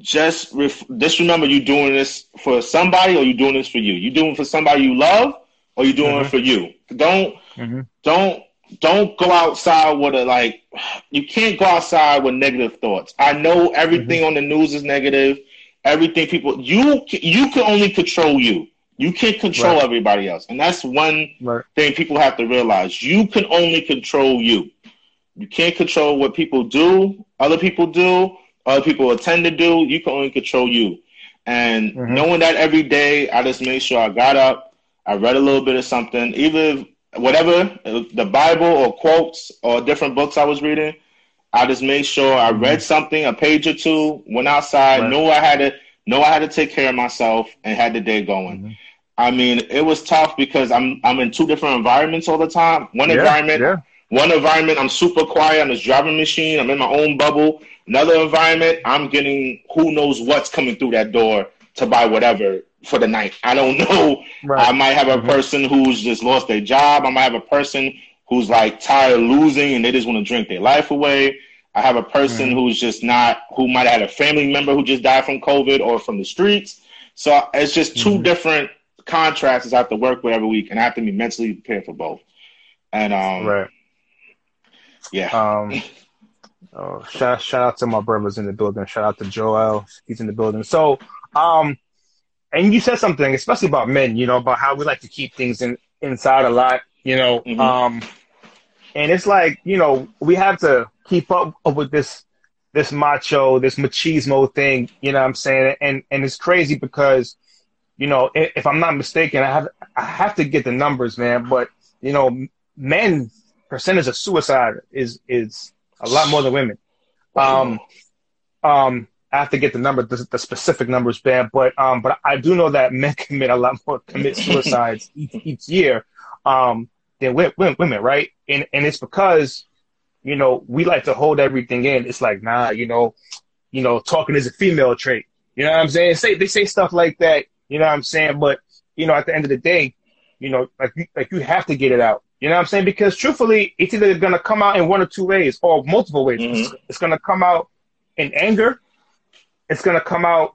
just ref- just remember you're doing this for somebody or you're doing this for you. You're doing it for somebody you love or you're doing mm-hmm. it for you. Don't mm-hmm. don't don't go outside with a like you can't go outside with negative thoughts. I know everything mm-hmm. on the news is negative. Everything people you you can only control you. You can't control right. everybody else. And that's one right. thing people have to realize. You can only control you. You can't control what people do, other people do, other people attend to do. You can only control you. And mm-hmm. knowing that every day, I just made sure I got up, I read a little bit of something, either whatever, the Bible or quotes or different books I was reading. I just made sure I mm-hmm. read something, a page or two, went outside, right. knew I had to know I had to take care of myself and had the day going. Mm-hmm. I mean, it was tough because I'm I'm in two different environments all the time. One yeah, environment, yeah. one environment, I'm super quiet on this driving machine. I'm in my own bubble. Another environment, I'm getting who knows what's coming through that door to buy whatever for the night. I don't *laughs* know. Right. I might have a mm-hmm. person who's just lost their job. I might have a person who's like tired of losing and they just want to drink their life away. I have a person mm-hmm. who's just not, who might have had a family member who just died from COVID or from the streets. So it's just 2 mm-hmm. different contrasts I have to work with every week, and I have to be mentally prepared for both. And um, right, yeah. Um, *laughs* Oh, shout shout out to my brothers in the building. Shout out to Joel. He's in the building. So Um, and you said something, especially about men, you know, about how we like to keep things in inside a lot, you know. Mm-hmm. Um, and it's like, you know, we have to keep up with this this macho, this machismo thing, you know what I'm saying? And and it's crazy because, you know, if, if I'm not mistaken, I have I have to get the numbers, man, but you know, men percentage of suicide is is a lot more than women. Um, um, I have to get the number, the, the specific numbers, bad, but um, but I do know that men *laughs* commit a lot more commit suicides *laughs* each, each year um, than women, women, right? And and it's because you know we like to hold everything in. It's like nah, you know, you know, talking is a female trait. You know what I'm saying? Say they say stuff like that. You know what I'm saying? But you know, at the end of the day, you know, like like you have to get it out. You know what I'm saying? Because truthfully, it's either going to come out in one or two ways or multiple ways. Mm-hmm. It's, it's going to come out in anger. It's going to come out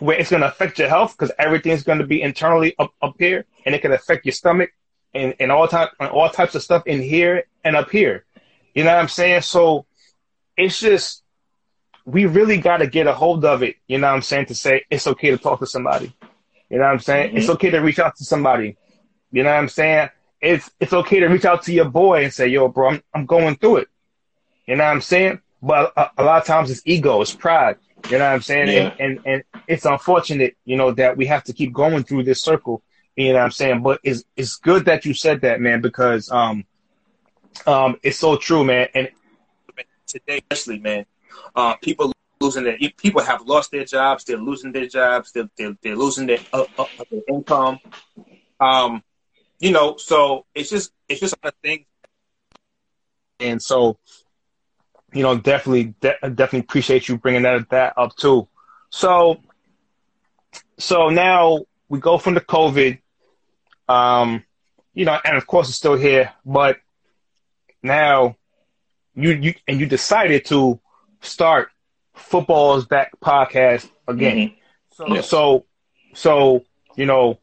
where it's going to affect your health because everything's going to be internally up, up here and it can affect your stomach and, and all, type, all types of stuff in here and up here. You know what I'm saying? So it's just, we really got to get a hold of it. You know what I'm saying? To say it's okay to talk to somebody. You know what I'm saying? Mm-hmm. It's okay to reach out to somebody. You know what I'm saying? It's it's okay to reach out to your boy and say, "Yo, bro, I'm I'm going through it." You know what I'm saying? But a, a lot of times it's ego, it's pride. You know what I'm saying? Yeah. And, and and it's unfortunate, you know, that we have to keep going through this circle. You know what I'm saying? But it's it's good that you said that, man, because um um it's so true, man. And today, especially, man, uh, people losing their people have lost their jobs. They're losing their jobs. They're they're, they're losing their, uh, uh, their income. Um, you know, so it's just it's just a thing. And so, you know, definitely, de- definitely appreciate you bringing that that up too. So, so now we go from the COVID, um, you know, and of course it's still here, but now you you and you decided to start football's back podcast again. Mm-hmm. So, so, so you know,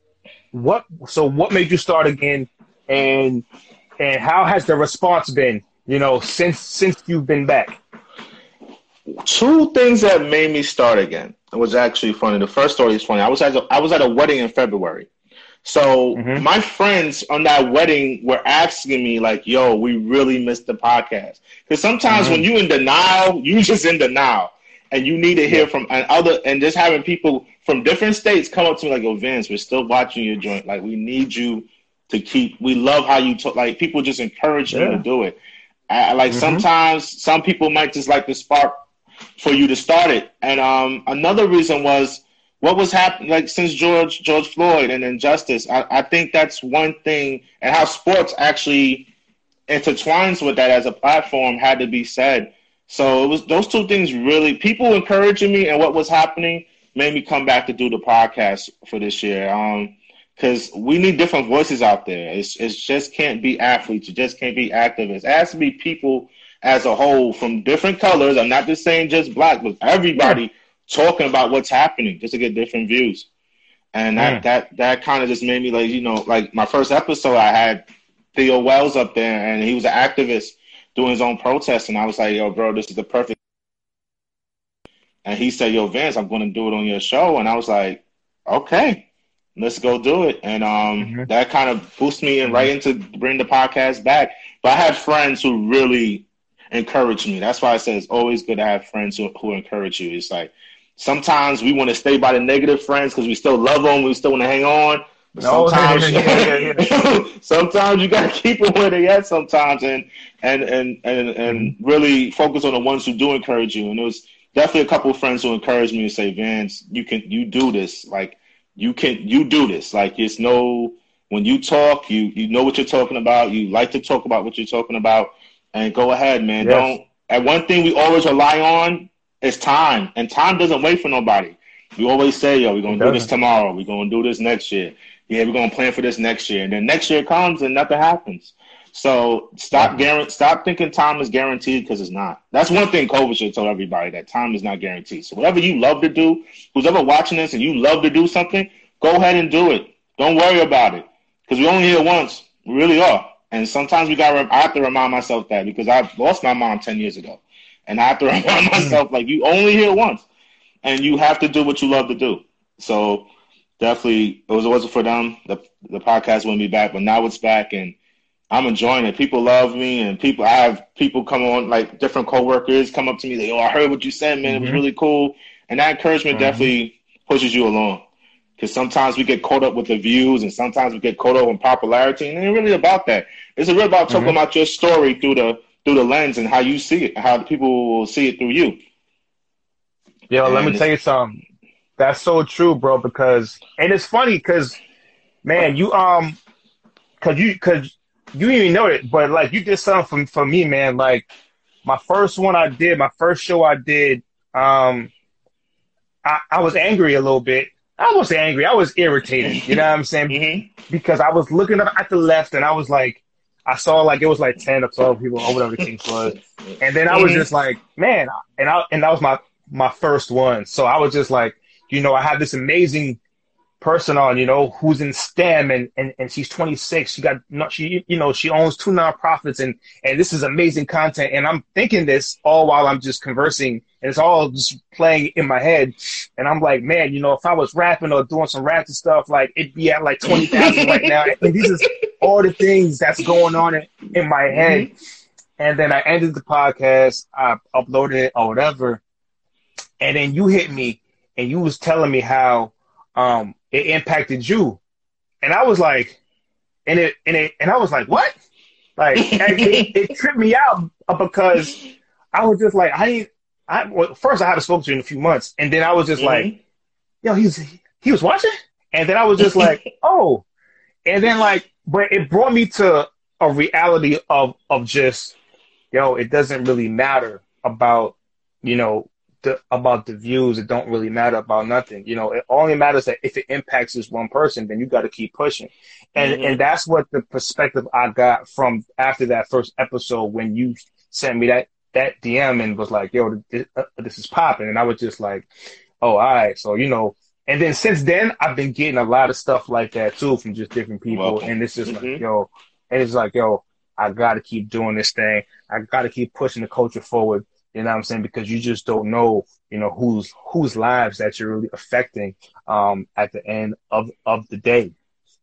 what so what made you start again? And and how has the response been you know since since you've been back? Two things that made me start again. It was actually funny. The first story is funny. I was at a, I was at a wedding in february. So mm-hmm. my friends on that wedding were asking me like yo we really missed the podcast. Because sometimes mm-hmm. when you in denial you just in denial. And you need to hear from and other and just having people from different states come up to me like, "Yo, Vince, we're still watching your joint. Like, we need you to keep. We love how you talk. Like, people just encourage yeah. you to do it. I, like mm-hmm. sometimes some people might just like the spark for you to start it. And um, another reason was what was happening like since George George Floyd and injustice. I, I think that's one thing, and how sports actually intertwines with that as a platform had to be said. So it was those two things really people encouraging me and what was happening made me come back to do the podcast for this year. Um, because we need different voices out there. It's it just can't be athletes. It just can't be activists. It has to be people as a whole from different colors. I'm not just saying just black, but everybody talking about what's happening just to get different views. And that that that kind of just made me like you know like my first episode I had Theo Wells up there and he was an activist doing his own protest and I was like yo bro this is the perfect and he said, Yo, Vince, I'm going to do it on your show. And I was like, Okay, let's go do it. And um, mm-hmm. that kind of boosted me and right into bring the podcast back. But I had friends who really encouraged me. That's why I said it's always good to have friends who, who encourage you. It's like sometimes we want to stay by the negative friends because we still love them, we still want to hang on. Oh, *laughs* sometimes, yeah, yeah, yeah, *laughs* sometimes you gotta keep them where they at. Sometimes, and and and and and really focus on the ones who do encourage you. And it was definitely a couple of friends who encouraged me to say, Vance, you can you do this. Like you can you do this. Like it's no when you talk, you you know what you're talking about. You like to talk about what you're talking about, and go ahead, man. Yes. Don't. And one thing we always rely on is time, and time doesn't wait for nobody. We always say, "Yo, we're gonna do this tomorrow. We're gonna do this next year. Yeah, we're gonna plan for this next year." And then next year comes and nothing happens. So stop guarantee, stop thinking time is guaranteed because it's not. That's one thing COVID should tell everybody that time is not guaranteed. So whatever you love to do, who's ever watching this and you love to do something, go ahead and do it. Don't worry about it because we only here once. We really are. And sometimes we got. I have to remind myself that because I lost my mom ten years ago, and I have to *laughs* remind mm. myself like you only here once. and you have to do what you love to do. So definitely, it was it wasn't for them, the the podcast wouldn't be back. But now it's back, and I'm enjoying it. People love me, and people I have people come on like different coworkers come up to me. They, oh, I heard what you said, man. Mm-hmm. It was mm-hmm. really cool, and that encouragement mm-hmm. definitely pushes you along. Because sometimes we get caught up with the views, and sometimes we get caught up in popularity, and it's really about that. It's really about talking mm-hmm. about your story through the through the lens and how you see it, how people will see it through you. Yo, and let me tell you something. That's so true, bro. Because and it's funny because, man, you um, cause you cause you didn't even know it, but like you did something for for me, man. Like my first one I did, my first show I did, um, I, I was angry a little bit. I was angry. I was irritated. You know what I'm saying? *laughs* mm-hmm. Because I was looking up at the left and I was like, I saw like it was like ten or twelve people or whatever the case was, and then I was mm-hmm. just like, man, and I and that was my my first one. So I was just like, you know, I had this amazing person on, you know, who's in STEM and, and, and she's 26. She got, not, she, you know, she owns two nonprofits and, and this is amazing content. And I'm thinking this all while I'm just conversing and it's all just playing in my head. And I'm like, man, you know, if I was rapping or doing some rapping stuff, like it'd be at like 20,000 right now. And these are all the things that's going on in, in my head. And then I ended the podcast, I uploaded it or whatever. And then you hit me and you was telling me how, um, it impacted you. And I was like, and it, and it, and I was like, what? Like, *laughs* it, it, tripped me out because I was just like, I, I, well, first I haven't spoken to you in a few months. And then I was just mm-hmm. like, yo, he's, he was watching. And then I was just like, *laughs* oh, and then like, but it brought me to a reality of, of just, yo, it doesn't really matter about, you know, the, about the views. It don't really matter about nothing. You know, it only matters that if it impacts this one person, then you got to keep pushing. And mm-hmm. and that's what the perspective I got from after that first episode when you sent me that that DM and was like, "Yo, this, uh, this is popping," and I was just like, "Oh, all right." So you know, and then since then, I've been getting a lot of stuff like that too from just different people, and it's just mm-hmm. like, yo, and it's like, yo, I got to keep doing this thing. I got to keep pushing the culture forward. You know what I'm saying? Because you just don't know, you know, whose whose lives that you're really affecting um, at the end of of the day.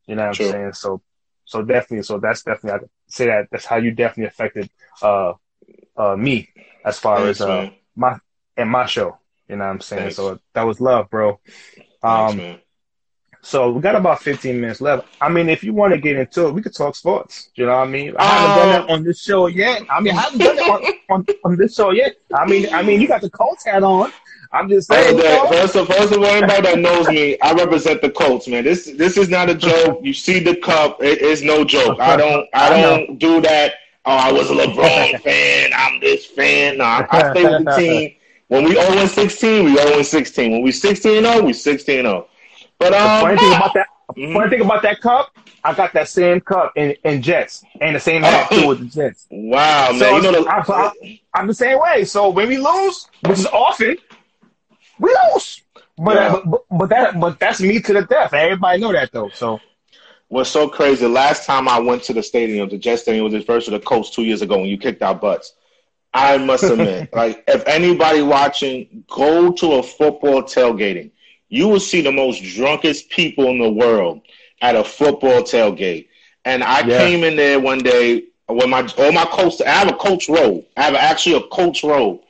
You know what I'm saying? So so definitely, so that's definitely I say that that's how you definitely affected uh uh me as far Thanks, as uh man. my and my show. You know what I'm saying? Thanks. So that was love, bro. Um Thanks, so we got about 15 minutes left. I mean, if you want to get into it, we could talk sports. You know what I mean? I haven't done that uh, on this show yet. I mean, I haven't done it on, *laughs* on, on, this show yet. I mean, I mean, you got the Colts hat on. I'm just saying. That, first of first of all, everybody that knows me, I represent the Colts, man. This this is not a joke. You see the cup, it is no joke. I don't I don't do that. Oh, I was a LeBron *laughs* fan. I'm this fan. No, I, I stay with the *laughs* team. When we 0 16, we 0 16. When we 16 0, we 16 0. But um, funny thing about that, mm-hmm. funny thing about that cup, I got that same cup in, in Jets and the same hat too with the Jets. Wow, man! You know, the, I, am the same way. So when we lose, which is often, we lose. But, yeah. but, but that but that's me to the death. Everybody know that though. So what's so crazy? Last time I went to the stadium, the Jets stadium was the first of the Colts two years ago when you kicked our butts. I must admit, *laughs* like if anybody watching, go to a football tailgating you will see the most drunkest people in the world at a football tailgate. And I yeah. came in there one day when my all my coach I have a coach robe. I have actually a coach robe.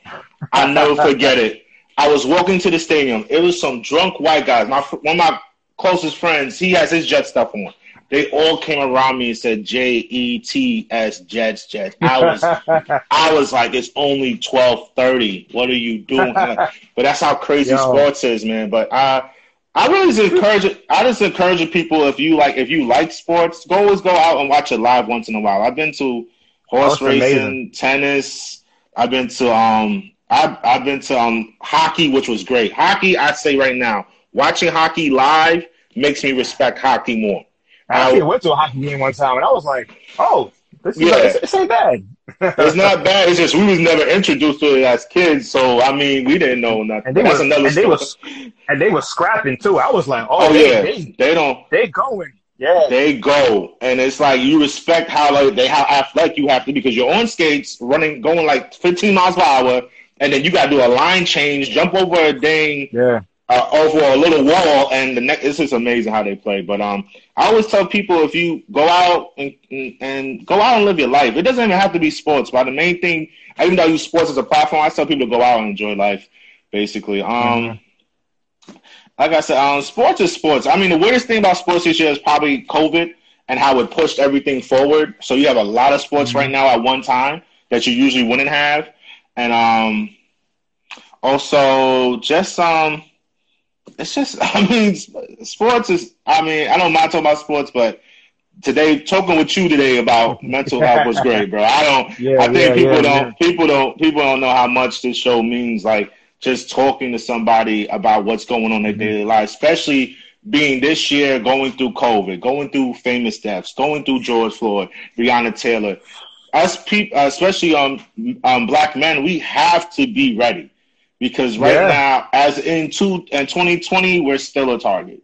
I'll never forget it. I was walking to the stadium. It was some drunk white guys. My one of my closest friends, he has his jet stuff on. They all came around me and said J E T S Jets Jets. I was *laughs* I was like, it's only twelve thirty. What are you doing? *laughs* but that's how crazy Yo. sports is, man. But I I really just encourage I just encourage people if you like if you like sports, go always go out and watch it live once in a while. I've been to horse racing, amazing. tennis. I've been to um I've I've been to um hockey, which was great. Hockey, I say right now, watching hockey live makes me respect hockey more. I actually went to a hockey game one time, and I was like, "Oh, this, yeah. Like, this ain't bad." *laughs* it's not bad. It's just we was never introduced to it as kids, so I mean, we didn't know nothing. And they That's another and story. they was and they were scrapping too. I was like, "Oh, oh they, yeah, they, they don't. They going." Yeah. They go. And it's like you respect how like they how athletic you have to because you're on skates running going like 15 miles per hour and then you got to do a line change, jump over a dang Yeah. Uh, over a little wall, and the next. This is amazing how they play. But um, I always tell people if you go out and, and and go out and live your life, it doesn't even have to be sports. But the main thing, even though I use sports as a platform, I tell people to go out and enjoy life. Basically, um, like I said, um, sports is sports. I mean, the weirdest thing about sports this year is probably COVID and how it pushed everything forward. So you have a lot of sports right now at one time that you usually wouldn't have, and um, also just um, it's just *laughs* I mean, sports is. I mean, I don't mind talking about sports, but today talking with you today about *laughs* mental health was great, bro. I don't. *laughs* Yeah, I think yeah, people yeah, don't. People don't. People don't know how much this show means. Like just talking to somebody about what's going on in their daily life, especially being this year going through COVID, going through famous deaths, going through George Floyd, Breonna Taylor. Us people, especially um, um, black men, we have to be ready because right Yeah. now, as in two in 2020, we're still a target,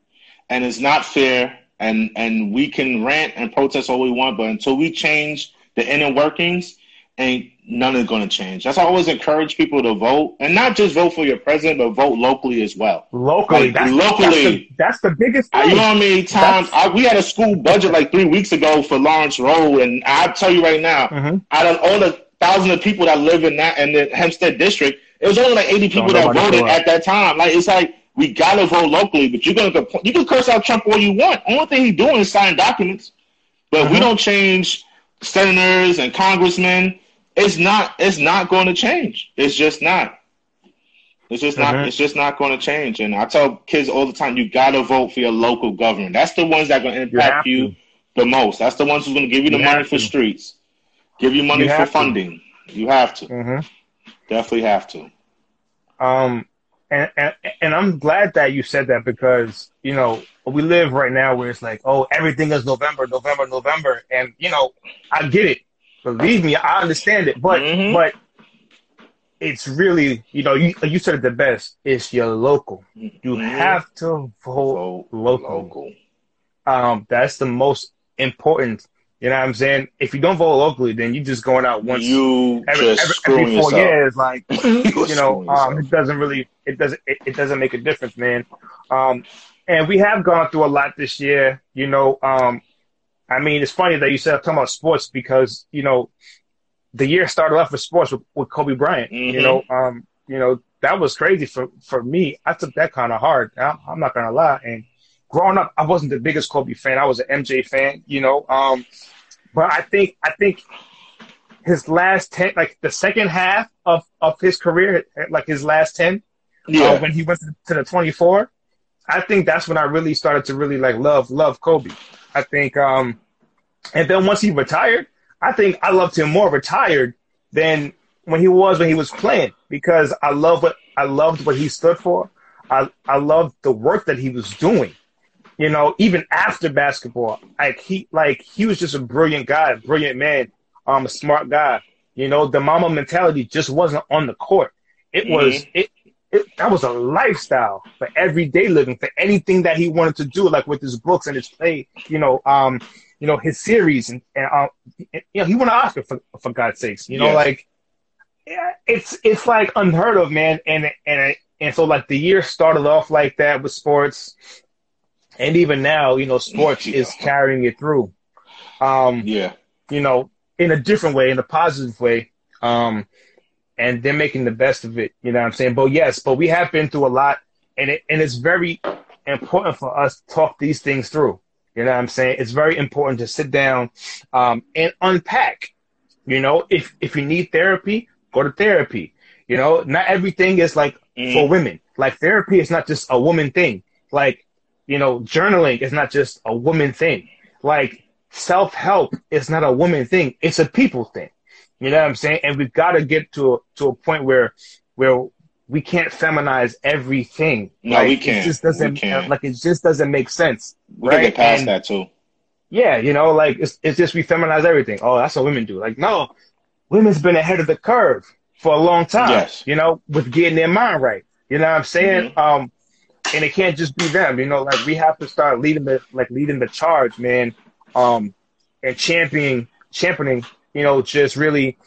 and it's not fair. And and we can rant and protest all we want, but until we change the inner workings, ain't none is going to change. That's why I always encourage people to vote, and not just vote for your president, but vote locally as well. Locally, Like, that's, locally. That's the, that's the biggest thing. You know how many times I, we had a school budget like three weeks ago for Lawrence Road, and I tell you right now, Mhm. out of all the thousands of people that live in that in the Hempstead district, it was only like eighty people that voted at that time. Like it's like we gotta vote locally, but you're gonna compl- you can curse out Trump all you want. Only thing he's doing is signing documents, but we Mhm. don't change senators and congressmen. It's not. It's not going to change. It's just not. It's just not. Mhm. It's just not going to change. And I tell kids all the time, you gotta vote for your local government. That's the ones that are going to impact to. you the most. That's the ones who's going to give you the You money for to. streets, give you money You for have to. funding. You have to. hmm Definitely have to. Um, and, and and I'm glad that you said that because you know we live right now where it's like, oh, everything is November, November, November, and you know I get it. Believe me, I understand it, but Mhm. but it's really you know you you said it the best. It's your local. You Mhm. have to vote Vote local. local. Um, that's the most important. You know what I'm saying? If you don't vote locally, then you're just going out once you every, every, every four yourself. years, like *laughs* you you know, um, it doesn't really, it doesn't, it, it doesn't make a difference, man. Um, and we have gone through a lot this year, you know. Um, I mean, it's funny that you said I'm talking about sports because you know, the year started off with sports with, with Kobe Bryant. You Mhm. know, um, you know that was crazy for for me. I took that kind of hard. I, I'm not gonna lie. And growing up, I wasn't the biggest Kobe fan. I was an MJ fan, you know. Um, but I think I think his last ten, like the second half of of his career, like his last ten, yeah. uh, when he went to the 24, I think that's when I really started to really like love love Kobe. I think, um, and then once he retired, I think I loved him more retired than when he was when he was playing because I love what I loved what he stood for. I I loved the work that he was doing. You know, even after basketball, like he like he was just a brilliant guy, brilliant man, um, a smart guy. You know, the Mamba mentality just wasn't on the court. It was it, it that was a lifestyle for everyday living, for anything that he wanted to do, like with his books and his play, you know, um, you know, his series and, and um, you know, he won an Oscar for for God's sakes, you know, like yeah, it's it's like unheard of, man, and and and so like the year started off like that with sports, and even now, you know, sports Yeah. is carrying it through, um, yeah. you know, in a different way, in a positive way, um, and they're making the best of it. You know what I'm saying? But yes, but we have been through a lot, and it and it's very important for us to talk these things through. You know what I'm saying? It's very important to sit down um, and unpack. You know, if if you need therapy, go to therapy. You know, not everything is like Mhm. for women. Like therapy is not just a woman thing. Like, you know, journaling is not just a woman thing. Like self help is not a woman thing. It's a people thing. You know what I'm saying? And we've got to get to a, to a point where where we can't feminize everything. No, like, we It can't. just doesn't We can't. like it just doesn't make sense. We can right? get past And- that too. Yeah, you know, like it's it's just we feminize everything. Oh, that's what women do. Like, no, women's been ahead of the curve for a long time. Yes. You know, with getting their mind right. You know what I'm saying? Um, and it can't just be them. You know, like we have to start leading the like leading the charge, man. Um, and championing championing. You know, just really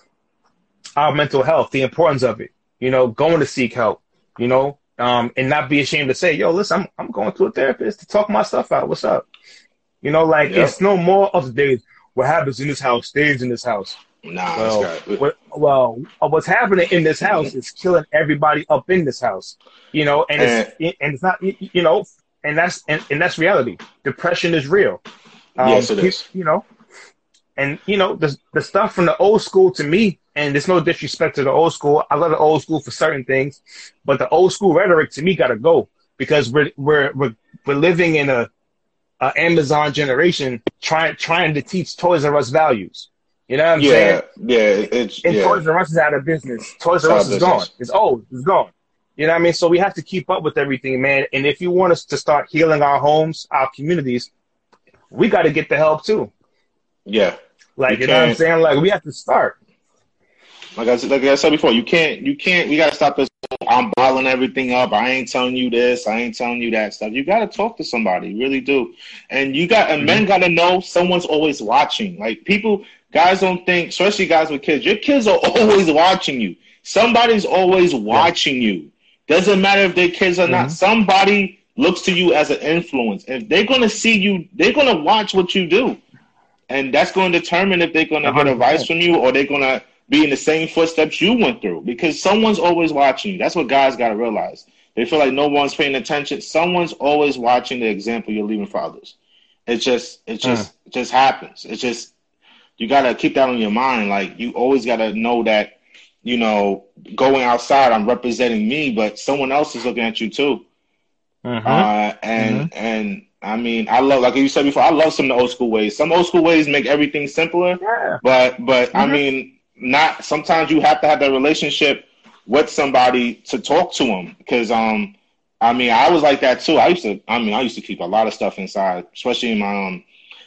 our mental health, the importance of it. you know, going to seek help, you know, um, and not be ashamed to say, yo, listen, I'm, I'm going to a therapist to talk my stuff out. What's up? You know, like yep. it's no more of the days. What happens in this house stays in this house. Nah, well, what, well, what's happening in this house is killing everybody up in this house. You know, and it's and, it's not you know, and that's and, and that's reality. Depression is real. Um, yes, it is. You know, and you know the the stuff from the old school to me, and there's no disrespect to the old school. I love the old school for certain things, but the old school rhetoric to me gotta go because we're we're we're, we're living in a, a Amazon generation trying trying to teach Toys R Us values. You know what I'm yeah, saying? Yeah, it's and yeah. Toys R Us is out of business. Toys R Us is gone. It's old. It's gone. You know what I mean? So we have to keep up with everything, man. And if you want us to start healing our homes, our communities, we got to get the help too. Yeah. Like you, you know what I'm saying? Like we have to start. Like I said, like I said before, you can't, you can't. We gotta stop this. I'm bottling everything up. I ain't telling you this. I ain't telling you that stuff. You gotta talk to somebody. You really do. And you got, and mm-hmm. men gotta know someone's always watching. Like people, Guys don't think, especially guys with kids, your kids are always watching you. Somebody's always watching you. Doesn't matter if they're kids or mm-hmm. not. Somebody looks to you as an influence. If they're going to see you, they're going to watch what you do. And that's going to determine if they're going to get advice from you or they're going to be in the same footsteps you went through because someone's always watching you. That's what guys got to realize. They feel like no one's paying attention. Someone's always watching the example you're leaving for others. It just, it just, it just happens. It just, you got to keep that on your mind. Like you always got to know that, you know, going outside, I'm representing me, but someone else is looking at you too. Mm-hmm. Uh, and mm-hmm. and I mean, I love like you said before. I love some of the old school ways. Some old school ways make everything simpler. Yeah. But but mm-hmm. I mean, not sometimes you have to have that relationship with somebody to talk to them because um I mean I was like that too. I used to I mean I used to keep a lot of stuff inside, especially in my um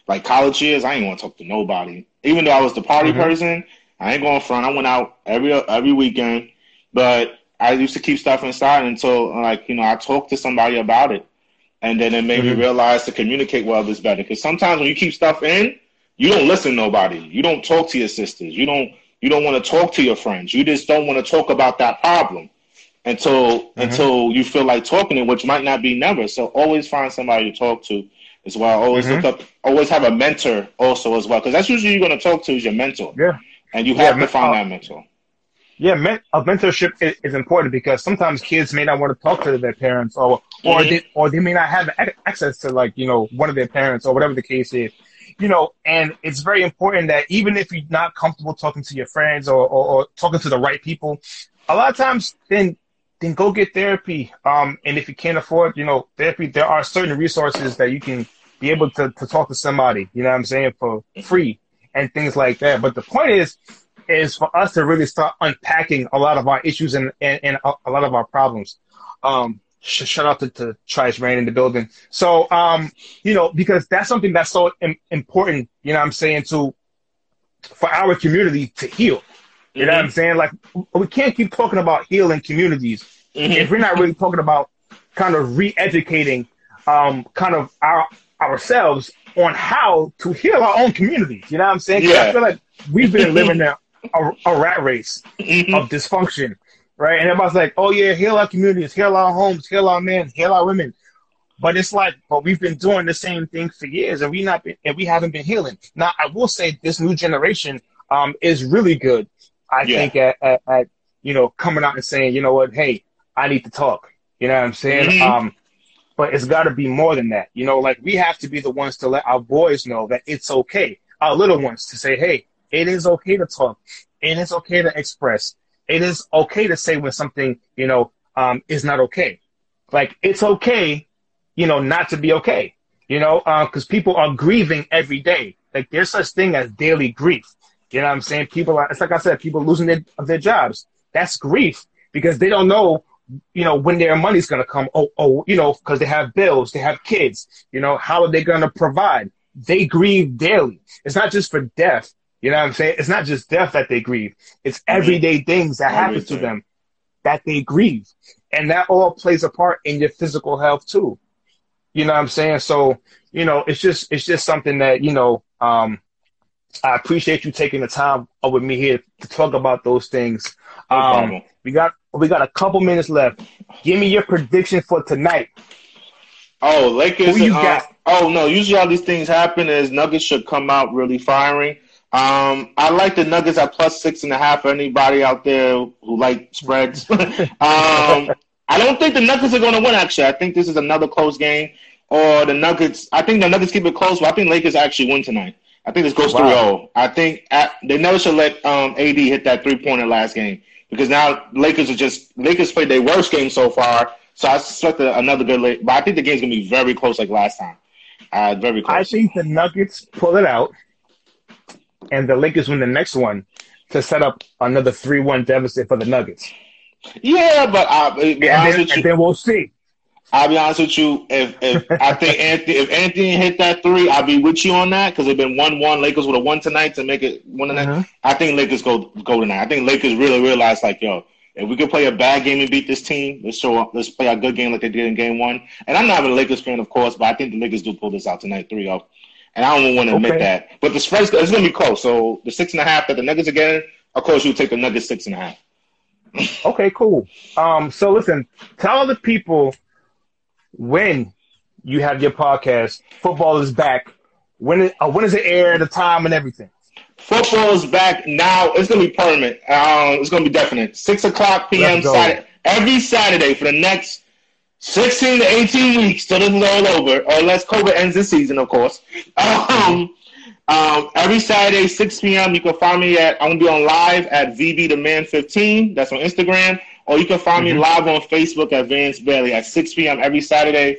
like college years. I didn't want to talk to nobody even though I was the party mm-hmm. person, I ain't going front. I went out every every weekend, but I used to keep stuff inside until like you know I talked to somebody about it, and then it made mm-hmm. me realize to communicate with others better. Because sometimes when you keep stuff in, you don't listen to nobody. You don't talk to your sisters. You don't you don't want to talk to your friends. You just don't want to talk about that problem until mm-hmm. until you feel like talking it, which might not be never. So always find somebody to talk to as well. Always mm-hmm. look up. Always have a mentor also as well, because that's usually you're going to talk to is your mentor. Yeah, and you have yeah, to find uh, that mentor. Yeah, men- a mentorship is, is, important because sometimes kids may not want to talk to their parents, or or mm-hmm. they or they may not have access to like you know one of their parents or whatever the case is. You know, and it's very important that even if you're not comfortable talking to your friends or, or, or talking to the right people, a lot of times then then go get therapy. Um, and if you can't afford, you know, therapy, there are certain resources that you can be able to, to talk to somebody, you know what I'm saying, for free and things like that. But the point is, is for us to really start unpacking a lot of our issues and, and, and a, lot of our problems. Um, sh- shout out to, to Trice Rain in the building. So, um, you know, because that's something that's so Im- important, you know what I'm saying, to, for our community to heal. You mm-hmm. know what I'm mm-hmm. saying? Like, we can't keep talking about healing communities mm-hmm. if we're not really talking about kind of re-educating, um, kind of our ourselves on how to heal our own communities. You know what I'm saying? Yeah. I feel like we've been living *laughs* a, a, a rat race mm-hmm. of dysfunction, right? And everybody's like, "Oh yeah, heal our communities, heal our homes, heal our men, heal our women." But it's like, but we've been doing the same thing for years, and we not been, and we haven't been healing. Now, I will say this new generation um, is really good. I yeah. think at, at, at, you know coming out and saying, you know what, hey, I need to talk. You know what I'm saying? Mm-hmm. Um, but it's got to be more than that. You know, like we have to be the ones to let our boys know that it's okay. Our little ones to say, hey, it is okay to talk. It is okay to express. It is okay to say when something, you know, um, is not okay. Like it's okay, you know, not to be okay. You know, because uh, people are grieving every day. Like there's such thing as daily grief. You know what I'm saying? People are, it's like I said, people losing their, their jobs. That's grief because they don't know you know, when their money's going to come. Oh, oh, you know, because they have bills, they have kids. You know, how are they going to provide? They grieve daily. It's not just for death. You know what I'm saying? It's not just death that they grieve. It's everyday things that happen to them that they grieve. And that all plays a part in your physical health too. You know what I'm saying? So, you know, it's just, it's just something that, you know, um, I appreciate you taking the time with me here to talk about those things. No Um, we got we got a couple minutes left. Give me your prediction for tonight. Oh, Lakers. Who you uh, got? Oh no, usually all these things happen is Nuggets should come out really firing. Um, I like the Nuggets at plus six and a half for anybody out there who like spreads. *laughs* um, I don't think the Nuggets are going to win. Actually, I think this is another close game. Or the Nuggets. I think the Nuggets keep it close, but I think Lakers actually win tonight. I think this goes Wow. 3-0. I think at, they never should let um, AD hit that three pointer last game because now Lakers are just Lakers played their worst game so far. So I a, another good late, but I think the game's gonna be very close like last time. Uh, very close. I think the Nuggets pull it out, and the Lakers win the next one to set up another three-one deficit for the Nuggets. yeah, but I'll And then, and then we'll see. I'll be honest with you. If if I think Anthony, if Anthony hit that three, I'll be with you on that because they've been one one. Lakers would have won tonight to make it one tonight. Mhm. I think Lakers go go tonight. I think Lakers really realize like yo, if we could play a bad game and beat this team, let's show up. Let's play a good game like they did in game one. And I'm not a Lakers fan, of course, but I think the Lakers do pull this out tonight, 3-0. And I don't want to admit that. But the spread is gonna be close. So the six and a half that the Nuggets are getting, of course, you take the Nuggets six and a half. Okay, cool. Um, so listen, tell the people when you have your podcast. Football is back. When it, uh, when is it air, the time, and everything? Football is back now. It's gonna be permanent. Um, it's gonna be definite. Six o'clock p.m. Saturday, every Saturday for the next sixteen to eighteen weeks till this is all over, or unless COVID ends this season, of course. Um, um, every Saturday, six p.m. You can find me at. I'm gonna be on live at VB the Man 15. That's on Instagram, or you can find Mm-hmm. me live on Facebook at Vance Bailey at six p.m. every Saturday.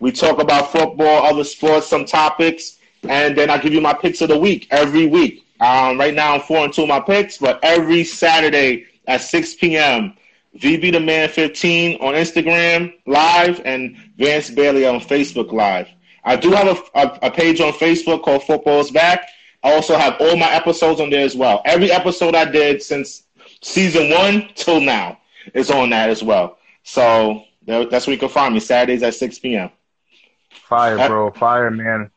We talk about football, other sports, some topics, and then I give you my picks of the week every week. Um, right now, I'm four and two of my picks, but every Saturday at 6 p.m., VB the Man 15 on Instagram live and Vance Bailey on Facebook live. I do have a, a, a page on Facebook called Football's Back. I also have all my episodes on there as well. Every episode I did since season one till now is on that as well. So that's where you can find me Saturdays at 6 p.m. Fire, bro. Fire, man.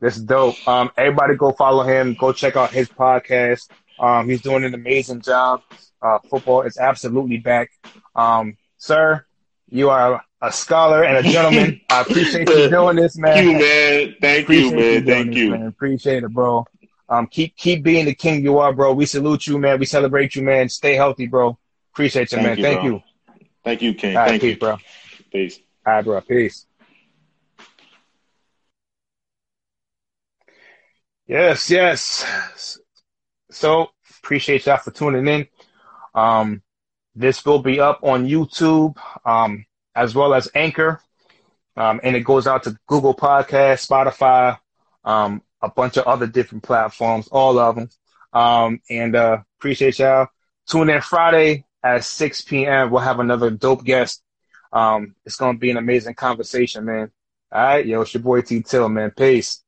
This dope. Um, everybody go follow him. Go check out his podcast. Um, he's doing an amazing job. Uh, football is absolutely back. Um, sir, you are a scholar and a gentleman. *laughs* I appreciate you doing this, man. Thank you, man. Thank you, man. doing Thank this, you. man. Appreciate it, bro. Um, keep keep being the king you are, bro. We salute you, man. We celebrate you, man. Stay healthy, bro. Appreciate you, Thank man. you, Thank bro. you. Thank you, King. Right, Thank peace, you. bro. Peace. All right, bro. Peace. Yes, yes. So appreciate y'all for tuning in. Um, this will be up on YouTube, um, as well as Anchor. Um, and it goes out to Google Podcast, Spotify, um, a bunch of other different platforms, all of them. Um, and, uh, appreciate y'all. Tune in Friday at 6 p.m. We'll have another dope guest. Um, it's going to be an amazing conversation, man. All right. Yo, it's your boy T Till, man. Peace.